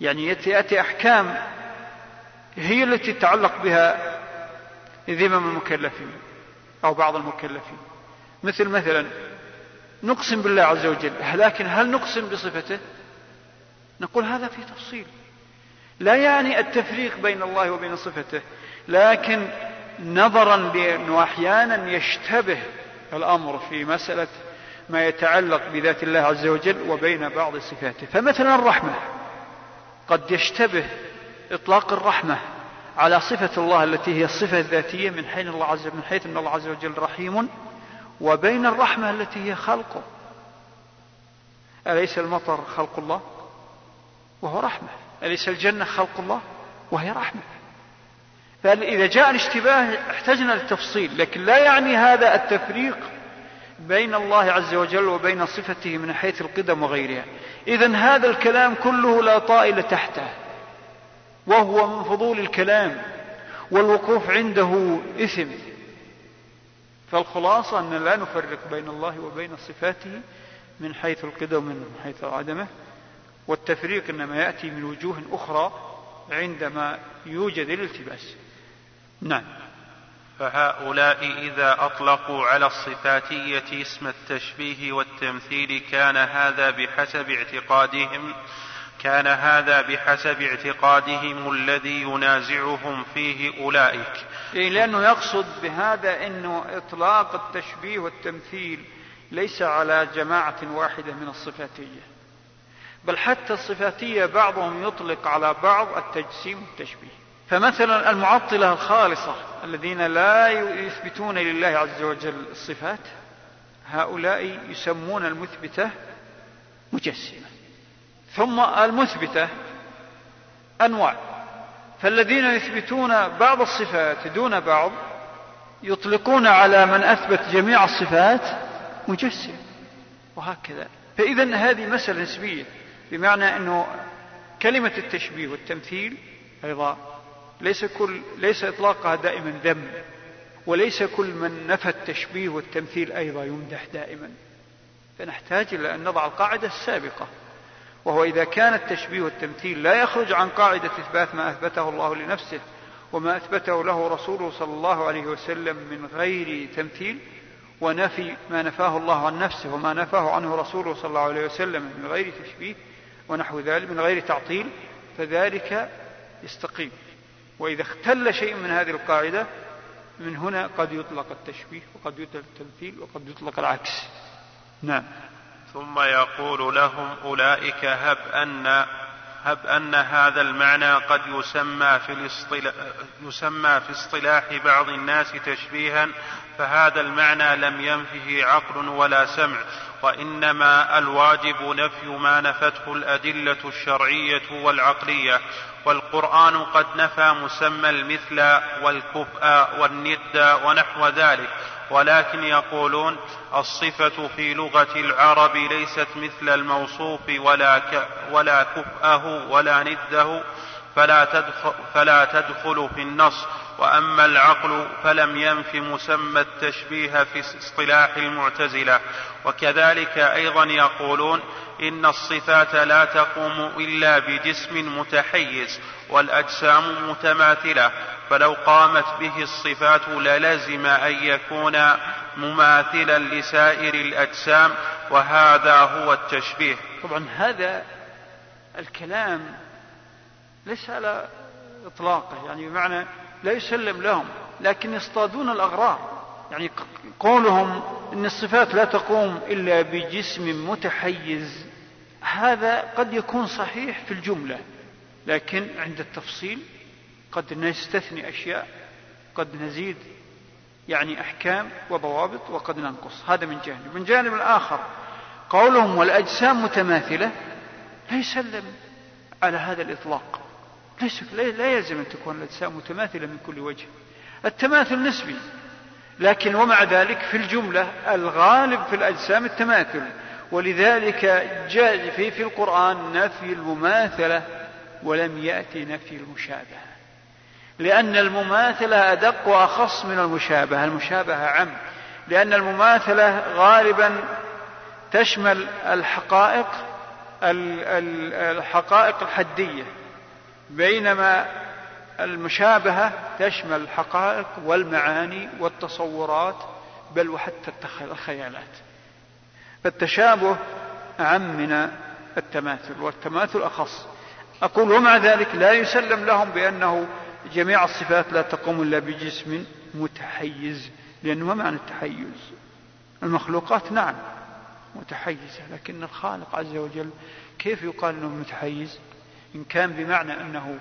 يعني يأتي أحكام هي التي تتعلق بها ذمم المكلفين أو بعض المكلفين. مثل مثلا نقسم بالله عز وجل. لكن هل نقسم بصفته؟ نقول هذا في تفصيل. لا يعني التفريق بين الله وبين صفته لكن نظرا لأنه أحيانا يشتبه الأمر في مسألة ما يتعلق بذات الله عز وجل وبين بعض صفاته. فمثلا الرحمة. قد يشتبه إطلاق الرحمة على صفة الله التي هي الصفة الذاتية من حين الله عز من حيث أن الله عز وجل رحيم وبين الرحمة التي هي خلقه. أليس المطر خلق الله؟ وهو رحمة. أليس الجنة خلق الله؟ وهي رحمة. فإذا جاء الاشتباه احتجنا للتفصيل لكن لا يعني هذا التفريق بين الله عز وجل وبين صفته من حيث القدم وغيرها. إذا هذا الكلام كله لا طائل تحته. وهو من فضول الكلام. والوقوف عنده إثم. فالخلاصة أن لا نفرق بين الله وبين صفاته من حيث القدم ومن حيث عدمه والتفريق إنما يأتي من وجوه أخرى عندما يوجد الالتباس. نعم. فهؤلاء إذا أطلقوا على الصفاتية اسم التشبيه والتمثيل كان هذا بحسب اعتقادهم كان هذا بحسب اعتقادهم الذي ينازعهم فيه أولئك. إيه لأنه يقصد بهذا أنه إطلاق التشبيه والتمثيل ليس على جماعة واحدة من الصفاتية. بل حتى الصفاتية بعضهم يطلق على بعض التجسيم والتشبيه. فمثلا المعطلة الخالصة الذين لا يثبتون لله عز وجل الصفات هؤلاء يسمون المثبتة مجسمة. ثم المثبتة أنواع. فالذين يثبتون بعض الصفات دون بعض يطلقون على من أثبت جميع الصفات مجسم وهكذا. فإذا هذه مسألة نسبية بمعنى أنه كلمة التشبيه والتمثيل أيضا ليس كل ليس إطلاقها دائما ذم وليس كل من نفى التشبيه والتمثيل أيضا يمدح دائما. فنحتاج إلى أن نضع القاعدة السابقة. وهو إذا كان التشبيه والتمثيل لا يخرج عن قاعدة إثبات ما أثبته الله لنفسه وما أثبته له رسوله صلى الله عليه وسلم من غير تمثيل ونفي ما نفاه الله عن نفسه وما نفاه عنه رسوله صلى الله عليه وسلم من غير تشبيه ونحو ذلك من غير تعطيل فذلك يستقيم. وإذا اختل شيء من هذه القاعدة من هنا قد يطلق التشبيه وقد يطلق التمثيل وقد يطلق العكس. نعم. ثم يقول لهم أولئك هب أن هب أن هذا المعنى قد يسمى في الاصطلاح يسمى في اصطلاح بعض الناس تشبيها فهذا المعنى لم ينفه عقل ولا سمع وإنما الواجب نفي ما نفته الأدلة الشرعية والعقلية. والقرآن قد نفى مسمى المثل والكفء والند ونحو ذلك. ولكن يقولون الصفة في لغة العرب ليست مثل الموصوف ولا, ك ولا كفأه ولا نده فلا تدخل, فلا تدخل في النص. وأما العقل فلم ينف مسمى التشبيه في اصطلاح المعتزلة. وكذلك أيضا يقولون إن الصفات لا تقوم إلا بجسم متحيز والأجسام متماثلة فلو قامت به الصفات للزم أن يكون مماثلا لسائر الأجسام وهذا هو التشبيه. طبعا هذا الكلام ليس على إطلاقه يعني بمعنى لا يسلم لهم لكن يصطادون الأغرار. يعني قولهم إن الصفات لا تقوم إلا بجسم متحيز. هذا قد يكون صحيح في الجملة لكن عند التفصيل قد نستثني أشياء قد نزيد يعني أحكام وضوابط وقد ننقص. هذا من جانب. من جانب الآخر قولهم والأجسام متماثلة لا يسلم على هذا الإطلاق. ليس لا يلزم أن تكون الاجسام متماثلة من كل وجه. التماثل نسبي لكن ومع ذلك في الجملة الغالب في الأجسام التماثل. ولذلك جاء في في القرآن نفي المماثلة ولم يأتي نفي المشابهة. لأن المماثلة أدق وأخص من المشابهة المشابهة عم لأن المماثلة غالبا تشمل الحقائق الحقائق الحدية. بينما المشابهة تشمل الحقائق والمعاني والتصورات بل وحتى الخيالات. فالتشابه عم من التماثل والتماثل أخص. أقول ومع ذلك لا يسلم لهم بأنه جميع الصفات لا تقوم إلا بجسم متحيز لأنه ما معنى التحيز؟ المخلوقات نعم متحيزة لكن الخالق عز وجل كيف يقال أنه متحيز؟ إن كان بمعنى أنه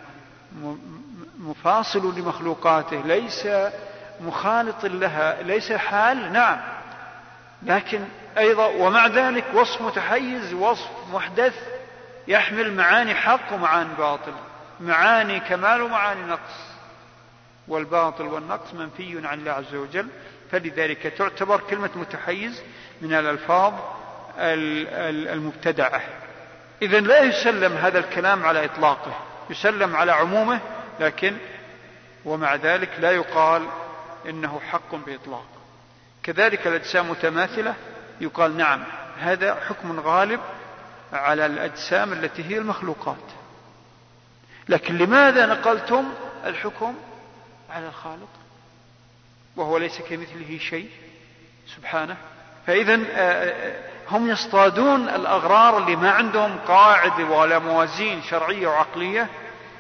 مفاصل لمخلوقاته ليس مخالط لها ليس حال نعم. لكن أيضا ومع ذلك وصف متحيز وصف محدث يحمل معاني حق ومعاني باطل. معاني كمال ومعاني نقص. والباطل والنقص منفي عن الله عز وجل. فلذلك تعتبر كلمة متحيز من الألفاظ المبتدعة. إذا لا يسلم هذا الكلام على إطلاقه يسلم على عمومه لكن ومع ذلك لا يقال إنه حق بإطلاق. كذلك الأجسام متماثلة يقال نعم هذا حكم غالب على الأجسام التي هي المخلوقات. لكن لماذا نقلتم الحكم على الخالق؟ وهو ليس كمثله شيء سبحانه. فإذا آه، آه، هم يصطادون الأغرار اللي ما عندهم قاعدة ولا موازين شرعية وعقلية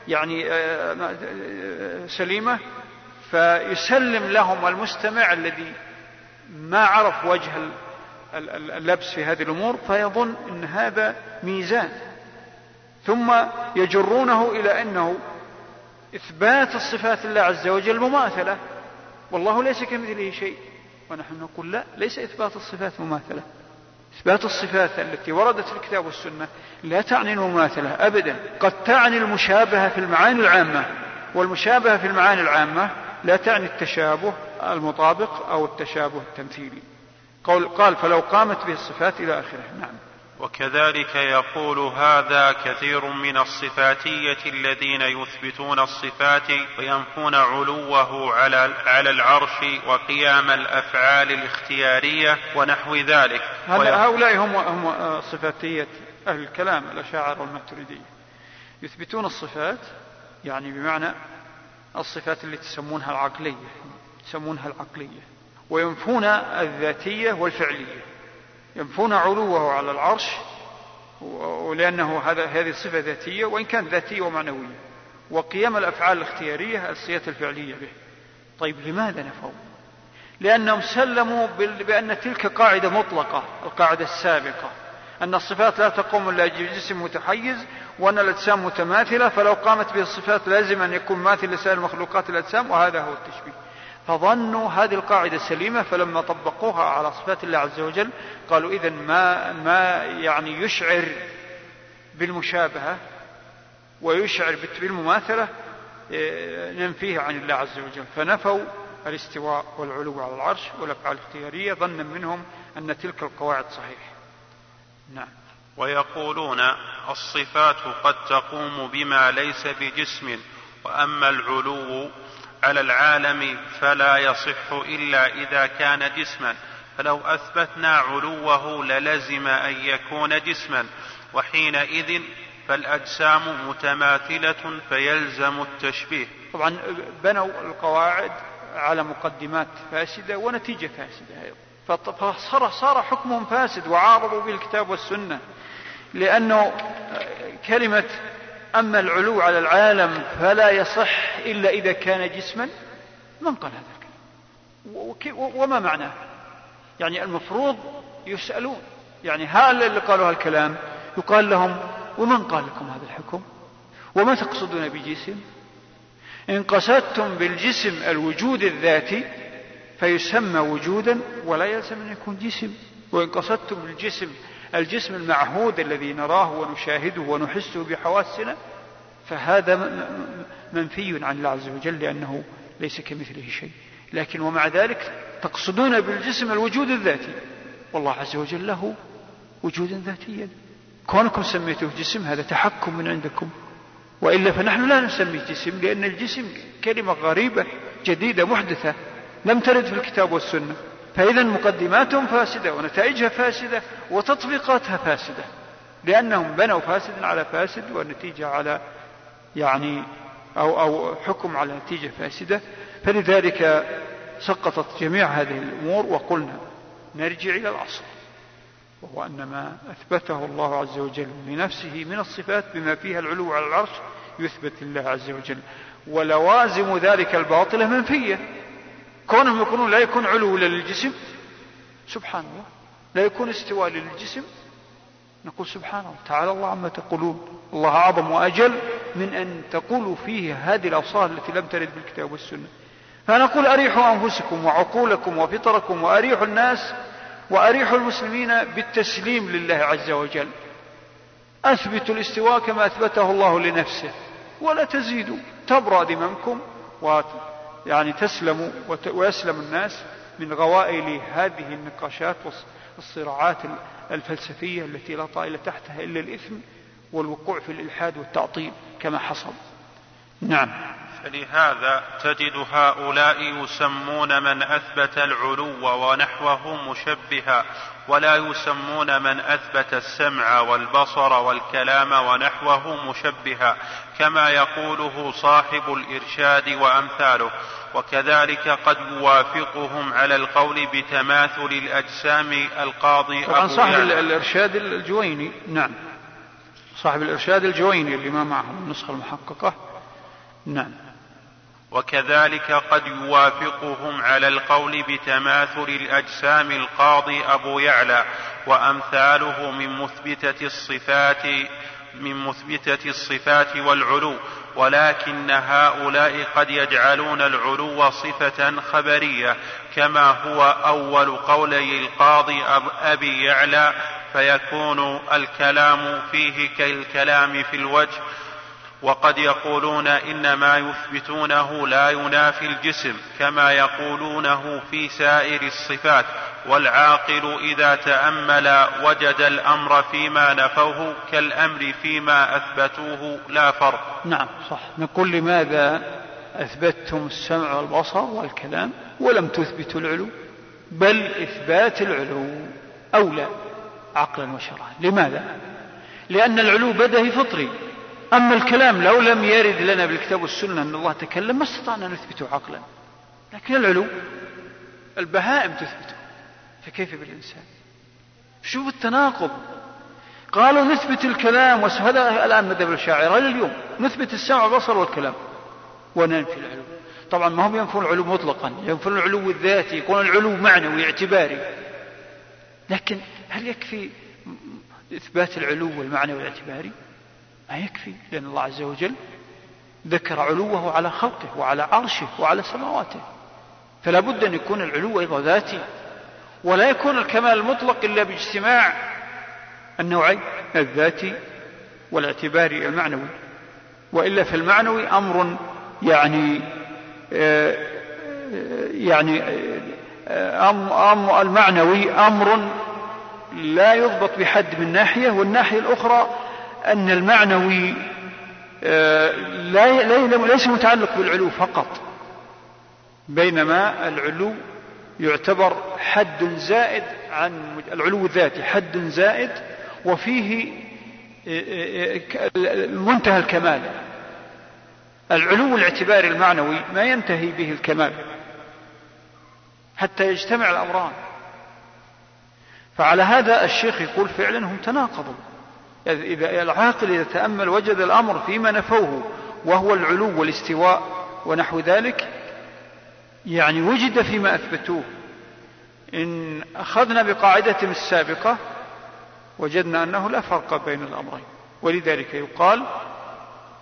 يعني آه، سليمة. فيسلم لهم المستمع الذي ما عرف وجه اللبس في هذه الأمور فيظن أن هذا ميزان. ثم يجرونه إلى أنه إثبات الصفات الله عز وجل مماثلة. والله ليس كمثله شيء. ونحن نقول لا ليس إثبات الصفات مماثلة. إثبات الصفات التي وردت في الكتاب والسنة لا تعني المماثلة أبدا. قد تعني المشابهة في المعاني العامة والمشابهة في المعاني العامة لا تعني التشابه المطابق أو التشابه التمثيلي. قال فلو قامت به الصفات إلى آخره. نعم. وكذلك يقول هذا كثير من الصفاتية الذين يثبتون الصفات وينفون علوه على على العرش وقيام الأفعال الاختيارية ونحو ذلك. هؤلاء هم هم صفاتية أهل الكلام الأشاعرة والماتريدية يثبتون الصفات يعني بمعنى الصفات اللي تسمونها العقلية يسمونها العقلية وينفون الذاتية والفعلية. ينفون علوه على العرش ولأنه هذا هذه صفة ذاتية وإن كانت ذاتية ومعنوية. وقيام الأفعال الاختيارية الصيغة الفعلية به. طيب لماذا نفوا لأنهم سلموا بأن تلك قاعدة مطلقة القاعدة السابقة. أن الصفات لا تقوم إلا بجسم متحيز وأن الأجسام متماثلة فلو قامت به الصفات لازم أن يكون ماثل لسائر المخلوقات الأجسام وهذا هو التشبيه. فظنوا هذه القاعدة سليمة فلما طبقوها على صفات الله عز وجل قالوا إذا ما ما يعني يشعر بالمشابهة ويشعر بالمماثلة إيه، ننفيه عن الله عز وجل. فنفوا الاستواء والعلو على العرش والأفعال الاختيارية ظنا منهم أن تلك القواعد صحيحة. نعم. ويقولون الصفات قد تقوم بما ليس بجسم وأما العلو على العالم فلا يصح إلا إذا كان جسما. فلو أثبتنا علوه للزم أن يكون جسما. وحينئذ فالأجسام متماثلة فيلزم التشبيه. طبعا بنوا القواعد على مقدمات فاسدة ونتيجة فاسدة فصار صار حكمهم فاسد وعارضوا به الكتاب والسنة. لأنه كلمة أما العلو على العالم فلا يصح إلا إذا كان جسما من قال هذا الكلام وما معناه يعني المفروض يسألون. يعني هؤلاء اللي قالوا هالكلام؟ يقال لهم ومن قال لكم هذا الحكم؟ وما تقصدون بجسم؟ إن قصدتم بالجسم الوجود الذاتي فيسمى وجودا ولا يلزم أن يكون جسم. وإن قصدتم بالجسم الجسم المعهود الذي نراه ونشاهده ونحسه بحواسنا فهذا منفي عن الله عز وجل لأنه ليس كمثله شيء. لكن ومع ذلك تقصدون بالجسم الوجود الذاتي. والله عز وجل له وجودا ذاتيا. كونكم سميتوه جسم هذا تحكم من عندكم. وإلا فنحن لا نسميه جسم لأن الجسم كلمة غريبة جديدة محدثة لم ترد في الكتاب والسنة. فإذا مقدماتهم فاسدة ونتائجها فاسدة وتطبيقاتها فاسدة لأنهم بنوا فاسدا على فاسد والنتيجة على يعني أو أو حكم على نتيجة فاسدة. فلذلك سقطت جميع هذه الأمور وقلنا نرجع إلى الأصل وهو أن ما أثبته الله عز وجل لنفسه من الصفات بما فيها العلو على العرش يثبت لله عز وجل. ولوازم ذلك الباطلة منفية. كونهم يكونون لا يكون علو للجسم سبحان الله. لا يكون استواء للجسم. نقول سبحان الله. تعالى الله عما تقولون. الله أعظم وأجل من أن تقولوا فيه هذه الأوصاف التي لم ترد بالكتاب والسنة. فنقول أريحوا أنفسكم وعقولكم وفطركم وأريحوا الناس وأريحوا المسلمين بالتسليم لله عز وجل. أثبتوا الاستواء كما أثبته الله لنفسه. ولا تزيدوا. تبرأ ذممكم يعني تسلموا ويسلم الناس من غوائل هذه النقاشات والصراعات الفلسفية التي لا طائل تحتها إلا الإثم والوقوع في الإلحاد والتعطيل كما حصل. نعم. فلهذا تجد هؤلاء يسمون من أثبت العلو ونحوه مشبها ولا يسمون من أثبت السمع والبصر والكلام ونحوه مشبها. كما يقوله صاحب الإرشاد وأمثاله. وكذلك قد يوافقهم على القول بتماثل الأجسام القاضي طبعا صاحب الإرشاد الجويني نعم. صاحب الإرشاد الجويني اللي ما معه النسخة المحققة نعم. وكذلك قد يوافقهم على القول بتماثل الأجسام القاضي أبو يعلى. وأمثاله من مثبتة الصفات من مثبتة الصفات والعلو ولكن هؤلاء قد يجعلون العلو صفة خبرية كما هو أول قولي القاضي أبي يعلى فيكون الكلام فيه كالكلام في الوجه وقد يقولون ان ما يثبتونه لا ينافي الجسم كما يقولونه في سائر الصفات والعاقل إذا تأمل وجد الأمر فيما نفوه كالأمر فيما أثبتوه لا فرق. نعم صح. نقول لماذا أثبتتم السمع والبصر والكلام ولم تثبتوا العلو؟ بل إثبات العلو أولى عقلا وشرعا. لماذا؟ لأن العلو بدهي فطري. أما الكلام لو لم يرد لنا بالكتاب والسنة أن الله تكلم ما استطعنا نثبته عقلا. لكن العلو البهائم تثبته فكيف بالإنسان؟ شوف التناقض. قالوا نثبت الكلام وهذا الآن مذهب الشاعر إلى اليوم. نثبت السمع والبصر والكلام. وننفي العلو. طبعا ما هم ينفون العلو مطلقا ينفون العلو الذاتي يقولون العلو معنوي اعتباري. لكن هل يكفي إثبات العلو المعنوي الاعتباري ما يكفي؟ لأن الله عز وجل ذكر علوه على خلقه وعلى عرشه وعلى سماواته. فلا بد أن يكون العلو أيضا ذاتي ولا يكون الكمال المطلق إلا باجتماع النوعين الذاتي والاعتباري المعنوي. وإلا في المعنوي أمر يعني آه، يعني أم أم المعنوي أمر لا يضبط بحد من ناحية والناحية الأخرى أن المعنوي لا ليس متعلق بالعلو فقط بينما العلو يعتبر حد زائد عن العلو الذاتي حد زائد وفيه منتهى الكمال. العلو الاعتباري المعنوي ما ينتهي به الكمال حتى يجتمع الأمران. فعلى هذا الشيخ يقول فعلا هم تناقضوا. إذا العاقل إذا تأمل وجد الأمر فيما نفوه وهو العلو والاستواء ونحو ذلك يعني وجد فيما أثبتوه. إن أخذنا بقاعدتهم السابقة وجدنا أنه لا فرق بين الأمرين. ولذلك يقال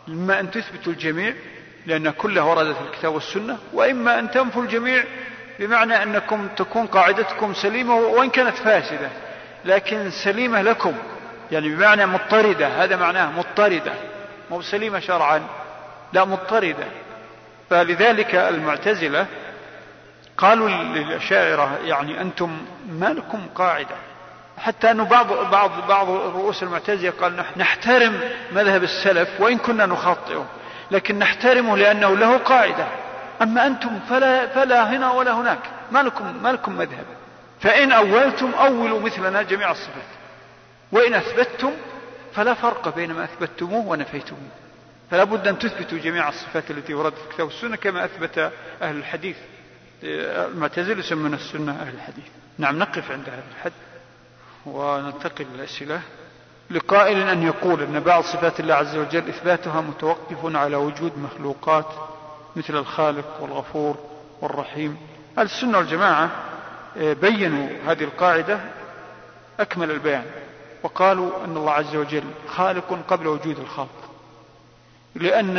إما أن تثبتوا الجميع لأن كلها وردت في الكتاب والسنة وإما أن تنفوا الجميع بمعنى أنكم تكون قاعدتكم سليمة وإن كانت فاسدة. لكن سليمة لكم. يعني بمعنى مضطردة هذا معناه مضطردة. مو سليمة شرعا لا مضطردة. فلذلك المعتزلة قالوا للأشاعرة يعني أنتم ما لكم قاعدة. حتى أنه بعض بعض بعض رؤوس المعتزلة قال نحن نحترم مذهب السلف وإن كنا نخطئه لكن نحترمه لأنه له قاعدة. أما أنتم فلا فلا هنا ولا هناك. ما لكم ما لكم مذهب. فإن أولتم أولوا مثلنا جميع الصفات. وإن أثبتم فلا فرق بين ما أثبتموه ونفيتموه. فلا بد أن تثبتوا جميع الصفات التي وردت في الكتاب والسنة كما أثبت أهل الحديث. المعتزلة يسمون السنة أهل الحديث. نعم نقف عند هذا الحد وننتقل للأسئلة لقائل أن يقول أن بعض صفات الله عز وجل إثباتها متوقف على وجود مخلوقات مثل الخالق والغفور والرحيم. السنة والجماعة آه، بينوا هذه القاعدة. أكمل البيان. وقالوا أن الله عز وجل خالق قبل وجود الخلق. لأن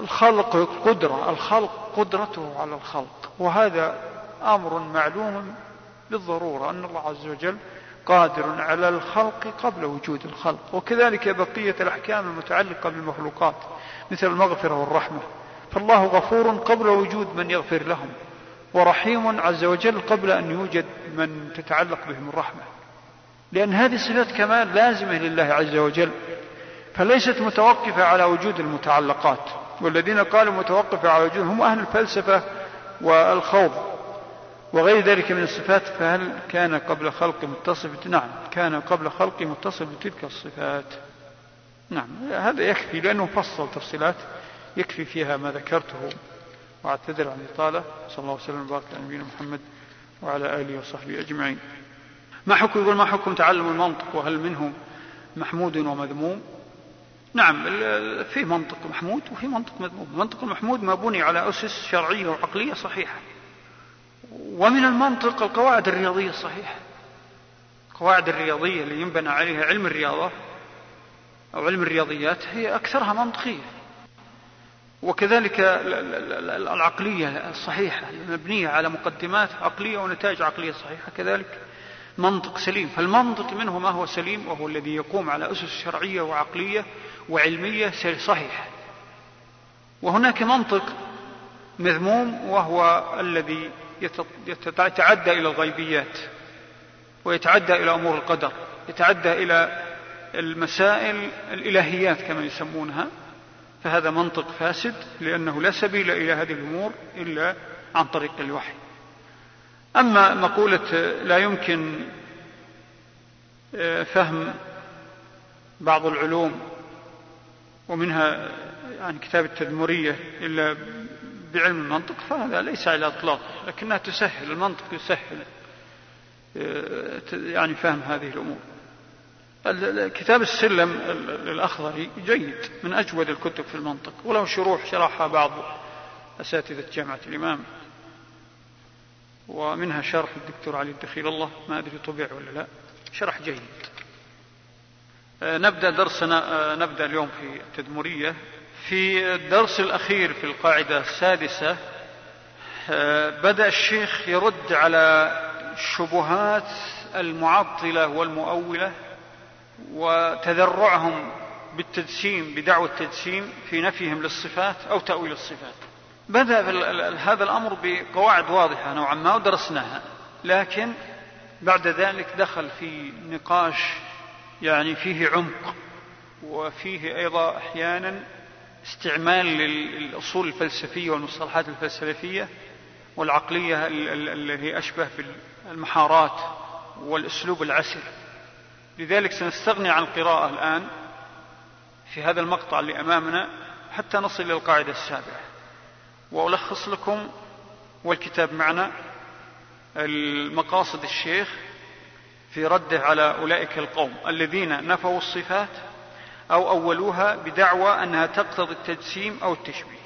الخلق قدرة الخلق قدرته على الخلق. وهذا أمر معلوم بالضرورة أن الله عز وجل قادر على الخلق قبل وجود الخلق. وكذلك بقية الأحكام المتعلقة بالمخلوقات مثل المغفرة والرحمة. فالله غفور قبل وجود من يغفر لهم ورحيم عز وجل قبل أن يوجد من تتعلق بهم الرحمة. لأن هذه صفات كمال لازمة لله عز وجل فليست متوقفة على وجود المتعلقات والذين قالوا متوقفة على وجود هم أهل الفلسفة والخوض وغير ذلك من الصفات فهل كان قبل خلق متصف؟ نعم كان قبل خلق متصف بتلك الصفات. نعم هذا يكفي لأنه فصل تفصيلات يكفي فيها ما ذكرته وأعتذر عن الإطالة صلى الله وسلم وبارك على نبينا محمد وعلى آله وصحبه أجمعين. ما حكم؟ يقول ما حكم تعلم المنطق وهل منه محمود ومذموم؟ نعم في منطق محمود وفي منطق مذموم. المنطق المحمود ما بني على أسس شرعية وعقلية صحيحة. ومن المنطق القواعد الرياضية الصحيحة. القواعد الرياضية اللي ينبنى عليها علم الرياضة أو علم الرياضيات هي أكثرها منطقية. وكذلك العقلية الصحيحة المبنية على مقدمات عقلية ونتائج عقلية صحيحة كذلك. منطق سليم. فالمنطق منه ما هو سليم وهو الذي يقوم على أسس شرعية وعقلية وعلمية صحيحة. وهناك منطق مذموم وهو الذي يتعدى إلى الغيبيات ويتعدى إلى أمور القدر يتعدى إلى المسائل الإلهيات كما يسمونها. فهذا منطق فاسد لأنه لا سبيل إلى هذه الأمور إلا عن طريق الوحي. أما مقولة لا يمكن آه، فهم بعض العلوم ومنها يعني كتاب التدمرية إلا بعلم المنطق فهذا ليس على إطلاق لكنها تسهل المنطق يسهل آه، يعني فهم هذه الأمور. كتاب السلم الأخضري جيد من أجود الكتب في المنطق وله شروح شرحها بعض أساتذة جامعة الإمام. ومنها شرح الدكتور علي الدخيل. الله ما أدري طبع ولا لا. شرح جيد. آه، نبدأ درسنا آه، نبدأ اليوم في التدمرية. في الدرس الأخير في القاعدة السادسة آه، بدأ الشيخ يرد على الشبهات المعطلة والمؤولة وتذرعهم بالتجسيم بدعوى التجسيم في نفيهم للصفات أو تأويل الصفات. بدأ هذا الأمر بقواعد واضحة نوعا ما ودرسناها. لكن بعد ذلك دخل في نقاش يعني فيه عمق وفيه أيضا أحيانا استعمال للأصول الفلسفية والمصطلحات الفلسفية والعقلية التي أشبه بالمحارات والأسلوب العسر لذلك سنستغني عن القراءة الآن في هذا المقطع اللي أمامنا حتى نصل إلى القاعدة السابعة. وألخص لكم والكتاب معنا المقاصد الشيخ في رده على أولئك القوم الذين نفوا الصفات أو أولوها بدعوى أنها تقتضي التجسيم أو التشبيه.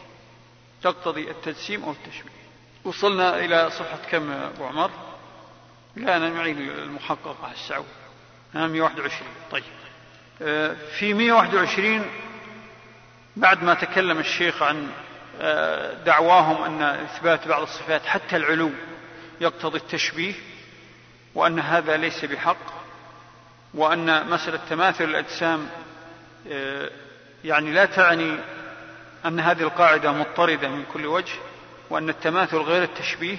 تقتضي التجسيم أو التشبيه. وصلنا إلى صفحة كم أبو عمر؟ لا أنا معي المحققة السعود 121 طيب. آه، في 121 بعد ما تكلم الشيخ عن دعواهم أن إثبات بعض الصفات حتى العلو يقتضي التشبيه وأن هذا ليس بحق وأن مسألة تماثل الأجسام آه، يعني لا تعني أن هذه القاعدة مضطردة من كل وجه وأن التماثل غير التشبيه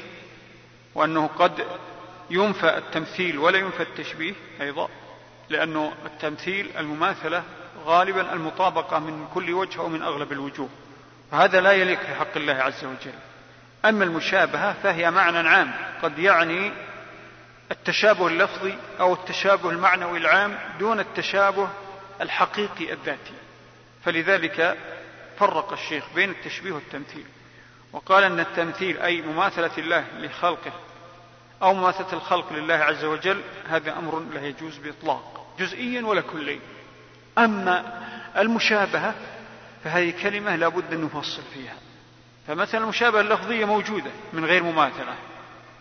وأنه قد ينفى التمثيل ولا ينفى التشبيه أيضا لأنه التمثيل المماثلة غالبا المطابقة من كل وجه أو من أغلب الوجوه. وهذا لا يليق في حق الله عز وجل. أما المشابهة فهي معنى عام قد يعني التشابه اللفظي أو التشابه المعنوي العام دون التشابه الحقيقي الذاتي. فلذلك فرق الشيخ بين التشبيه والتمثيل. وقال أن التمثيل أي مماثلة الله لخلقه أو مماثلة الخلق لله عز وجل هذا أمر لا يجوز بإطلاق جزئيا ولا كليا. أما المشابهة فهذه كلمة لابد أن نفصل فيها. فمثلا المشابهة اللفظية موجودة من غير مماثلة.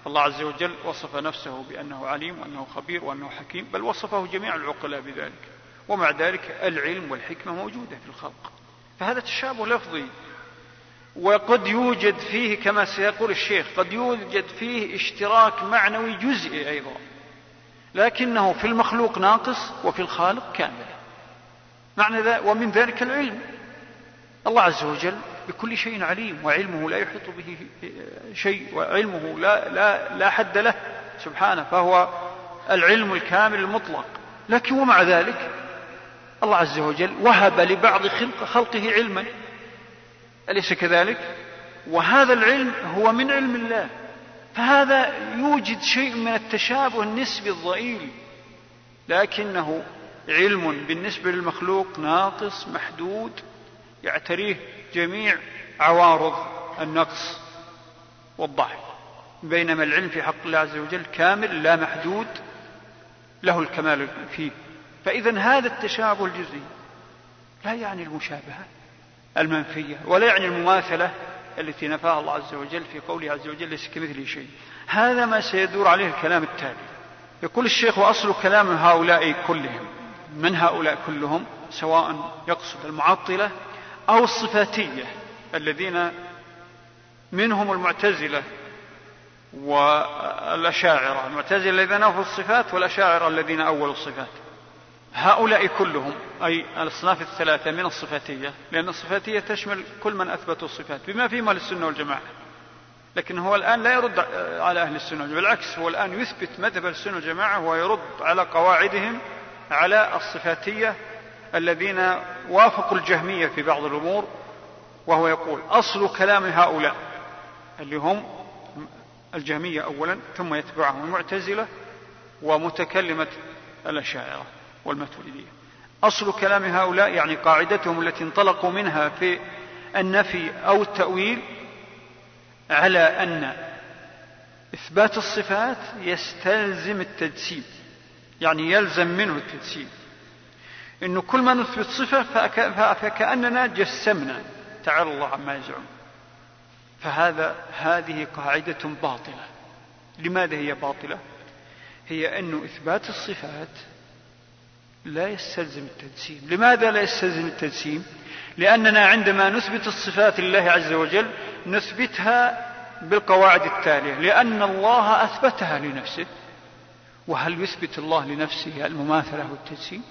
الله عز وجل وصف نفسه بأنه عليم وأنه خبير وأنه حكيم بل وصفه جميع العقلاء بذلك. ومع ذلك العلم والحكمة موجودة في الخلق. فهذا تشابه لفظي. وقد يوجد فيه كما سيقول الشيخ قد يوجد فيه اشتراك معنوي جزئي أيضا. لكنه في المخلوق ناقص وفي الخالق كامل. معنى ذا ومن ذلك العلم. الله عز وجل بكل شيء عليم وعلمه لا يحيط به شيء وعلمه لا لا لا حد له سبحانه فهو العلم الكامل المطلق. لكن ومع ذلك الله عز وجل وهب لبعض خلق خلقه علما. أليس كذلك؟ وهذا العلم هو من علم الله. فهذا يوجد شيء من التشابه النسبي الضئيل. لكنه علم بالنسبة للمخلوق ناقص محدود. يعتريه جميع عوارض النقص والضعف بينما العلم في حق الله عز وجل كامل لا محدود له الكمال فيه. فإذا هذا التشابه الجزئي لا يعني المشابهة المنفية ولا يعني المماثلة التي نفاها الله عز وجل في قوله عز وجل ليس كمثله شيء. هذا ما سيدور عليه الكلام التالي. يقول الشيخ وأصل كلام هؤلاء كلهم من هؤلاء كلهم؟ سواء يقصد المعطلة أو الصفاتية الذين منهم المعتزلة والأشاعرة. المعتزلة الذين نفوا الصفات والأشاعرة الذين أولوا الصفات. هؤلاء كلهم أي الأصناف الثلاثة من الصفاتية لأن الصفاتية تشمل كل من أثبتوا الصفات بما فيهم أهل السنة والجماعة. لكن هو الآن لا يرد على أهل السنة بالعكس هو الآن يثبت مذهب السنة والجماعة ويرد على قواعدهم على الصفاتية الذين وافقوا الجهمية في بعض الأمور وهو يقول أصل كلام هؤلاء اللي هم الجهمية أولا ثم يتبعهم المعتزلة ومتكلمة الأشاعرة والماتريدية. أصل كلام هؤلاء يعني قاعدتهم التي انطلقوا منها في النفي أو التأويل على أن إثبات الصفات يستلزم التجسيم يعني يلزم منه التجسيم إنه كل ما نثبت صفة فكأننا جسمنا. تعالى الله عما يزعم. فهذا هذه قاعدة باطلة. لماذا هي باطلة؟ هي انه إثبات الصفات لا يستلزم التجسيم. لماذا لا يستلزم التجسيم؟ لأننا عندما نثبت الصفات لله عز وجل نثبتها بالقواعد التالية. لأن الله أثبتها لنفسه. وهل يثبت الله لنفسه المماثلة والتجسيم؟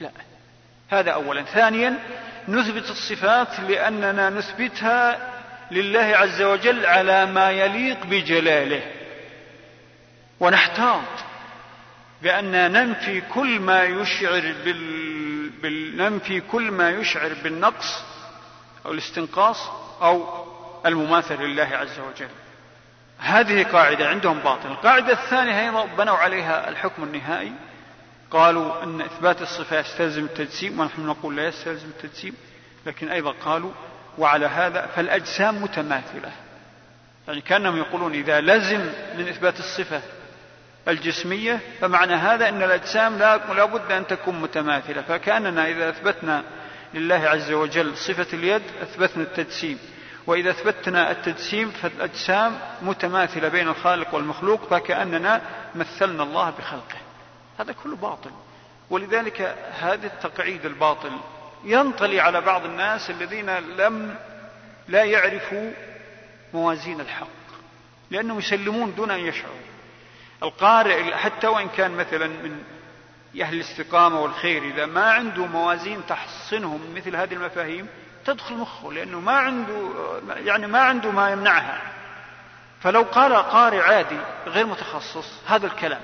لا. هذا أولا. ثانيا نثبت الصفات لأننا نثبتها لله عز وجل على ما يليق بجلاله. ونحتاط بأن ننفي كل ما يشعر بال... بال... ننفي كل ما يشعر بالنقص أو الاستنقاص أو المماثل لله عز وجل. هذه قاعدة عندهم باطل. القاعدة الثانية أيضا بنوا عليها الحكم النهائي. قالوا أن إثبات الصفة يستلزم التجسيم ونحن نقول لا يستلزم التجسيم لكن أيضا قالوا وعلى هذا فالأجسام متماثلة. يعني كأنهم يقولون إذا لزم من إثبات الصفة الجسمية فمعنى هذا أن الأجسام لا بد أن تكون متماثلة. فكأننا إذا أثبتنا لله عز وجل صفة اليد أثبتنا التجسيم. وإذا أثبتنا التجسيم فالأجسام متماثلة بين الخالق والمخلوق فكأننا مثلنا الله بخلقه. هذا كله باطل. ولذلك هذا التقعيد الباطل ينطلي على بعض الناس الذين لم لا يعرفوا موازين الحق لأنهم يسلمون دون أن يشعروا. القارئ حتى وإن كان مثلا من أهل الاستقامة والخير إذا ما عنده موازين تحصنه من مثل هذه المفاهيم تدخل مخه لأنه ما عنده يعني ما عنده ما يمنعها. فلو قال قارئ عادي غير متخصص هذا الكلام.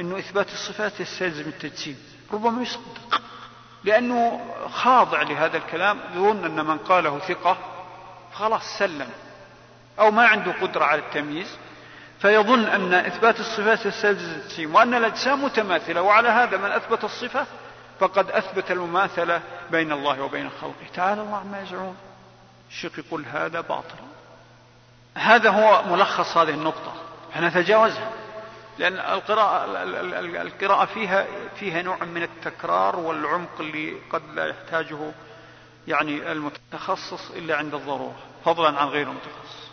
إنه إثبات الصفات يستلزم التجسيم ربما يصدق لأنه خاضع لهذا الكلام يظن أن من قاله ثقة خلاص سلم أو ما عنده قدرة على التمييز فيظن أن إثبات الصفات يستلزم التجسيم وأن الأجسام متماثلة وعلى هذا من أثبت الصفة فقد أثبت المماثلة بين الله وبين خلقه. تعالى الله عما يزعمون. الشيخ يقول هذا باطل. هذا هو ملخص هذه النقطة. فنتجاوزها لأن القراءة القراءة فيها فيها نوع من التكرار والعمق اللي قد لا يحتاجه يعني المتخصص إلا عند الضرورة. فضلا عن غير المتخصص.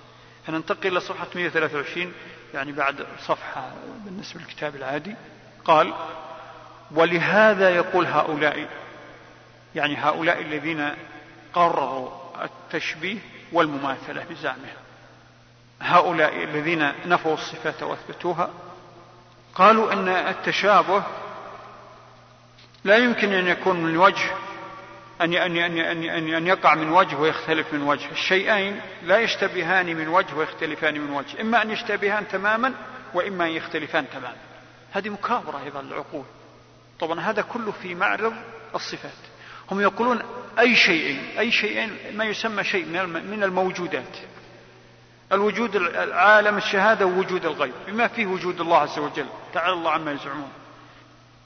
فننتقل إلى صفحة 123 يعني بعد صفحة بالنسبة للكتاب العادي. قال ولهذا يقول هؤلاء يعني هؤلاء الذين قرروا التشبيه والمماثلة بزعمهم هؤلاء الذين نفوا الصفات وأثبتوها قالوا أن التشابه لا يمكن أن يكون من وجه أن أن أن أن أن يقع من وجه ويختلف من وجه، الشيئين لا يشتبهان من وجه ويختلفان من وجه، إما أن يشتبهان تماما وإما أن يختلفان تماما. هذه مكابرة أيضا للعقول. طبعا هذا كله في معرض الصفات. هم يقولون أي شيئين، أي شيئين ما يسمى شيء من الموجودات. الوجود العالم الشهادة ووجود الغيب بما فيه وجود الله عز وجل. تعالى الله عما يزعمون.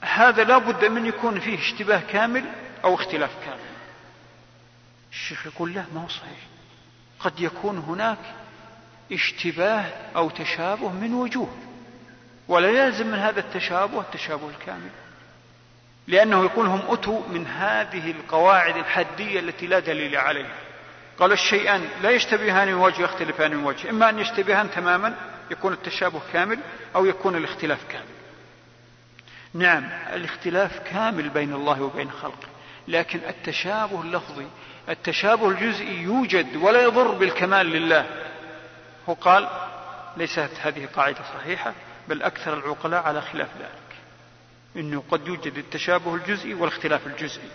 هذا لا بد من يكون فيه اشتباه كامل أو اختلاف كامل. الشيخ يقول لا ما هو صحيح. قد يكون هناك اشتباه أو تشابه من وجوه. ولا يلزم من هذا التشابه التشابه الكامل. لأنه يقول هم أتوا من هذه القواعد الحدية التي لا دليل عليها. قال الشيئان لا يشتبهان من وجه يختلفان من وجه. إما أن يشتبهان تماما يكون التشابه كامل أو يكون الاختلاف كامل. نعم الاختلاف كامل بين الله وبين خلقه لكن التشابه اللفظي التشابه الجزئي يوجد ولا يضر بالكمال لله. هو قال ليست هذه قاعدة صحيحة بل أكثر العقلاء على خلاف ذلك. إنه قد يوجد التشابه الجزئي والاختلاف الجزئي.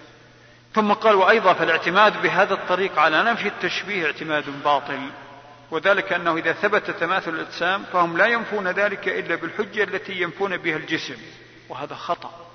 ثم قال وأيضا فالاعتماد بهذا الطريق على نفي التشبيه اعتماد باطل وذلك أنه إذا ثبت تماثل الأجسام فهم لا ينفون ذلك إلا بالحجة التي ينفون بها الجسم وهذا خطأ.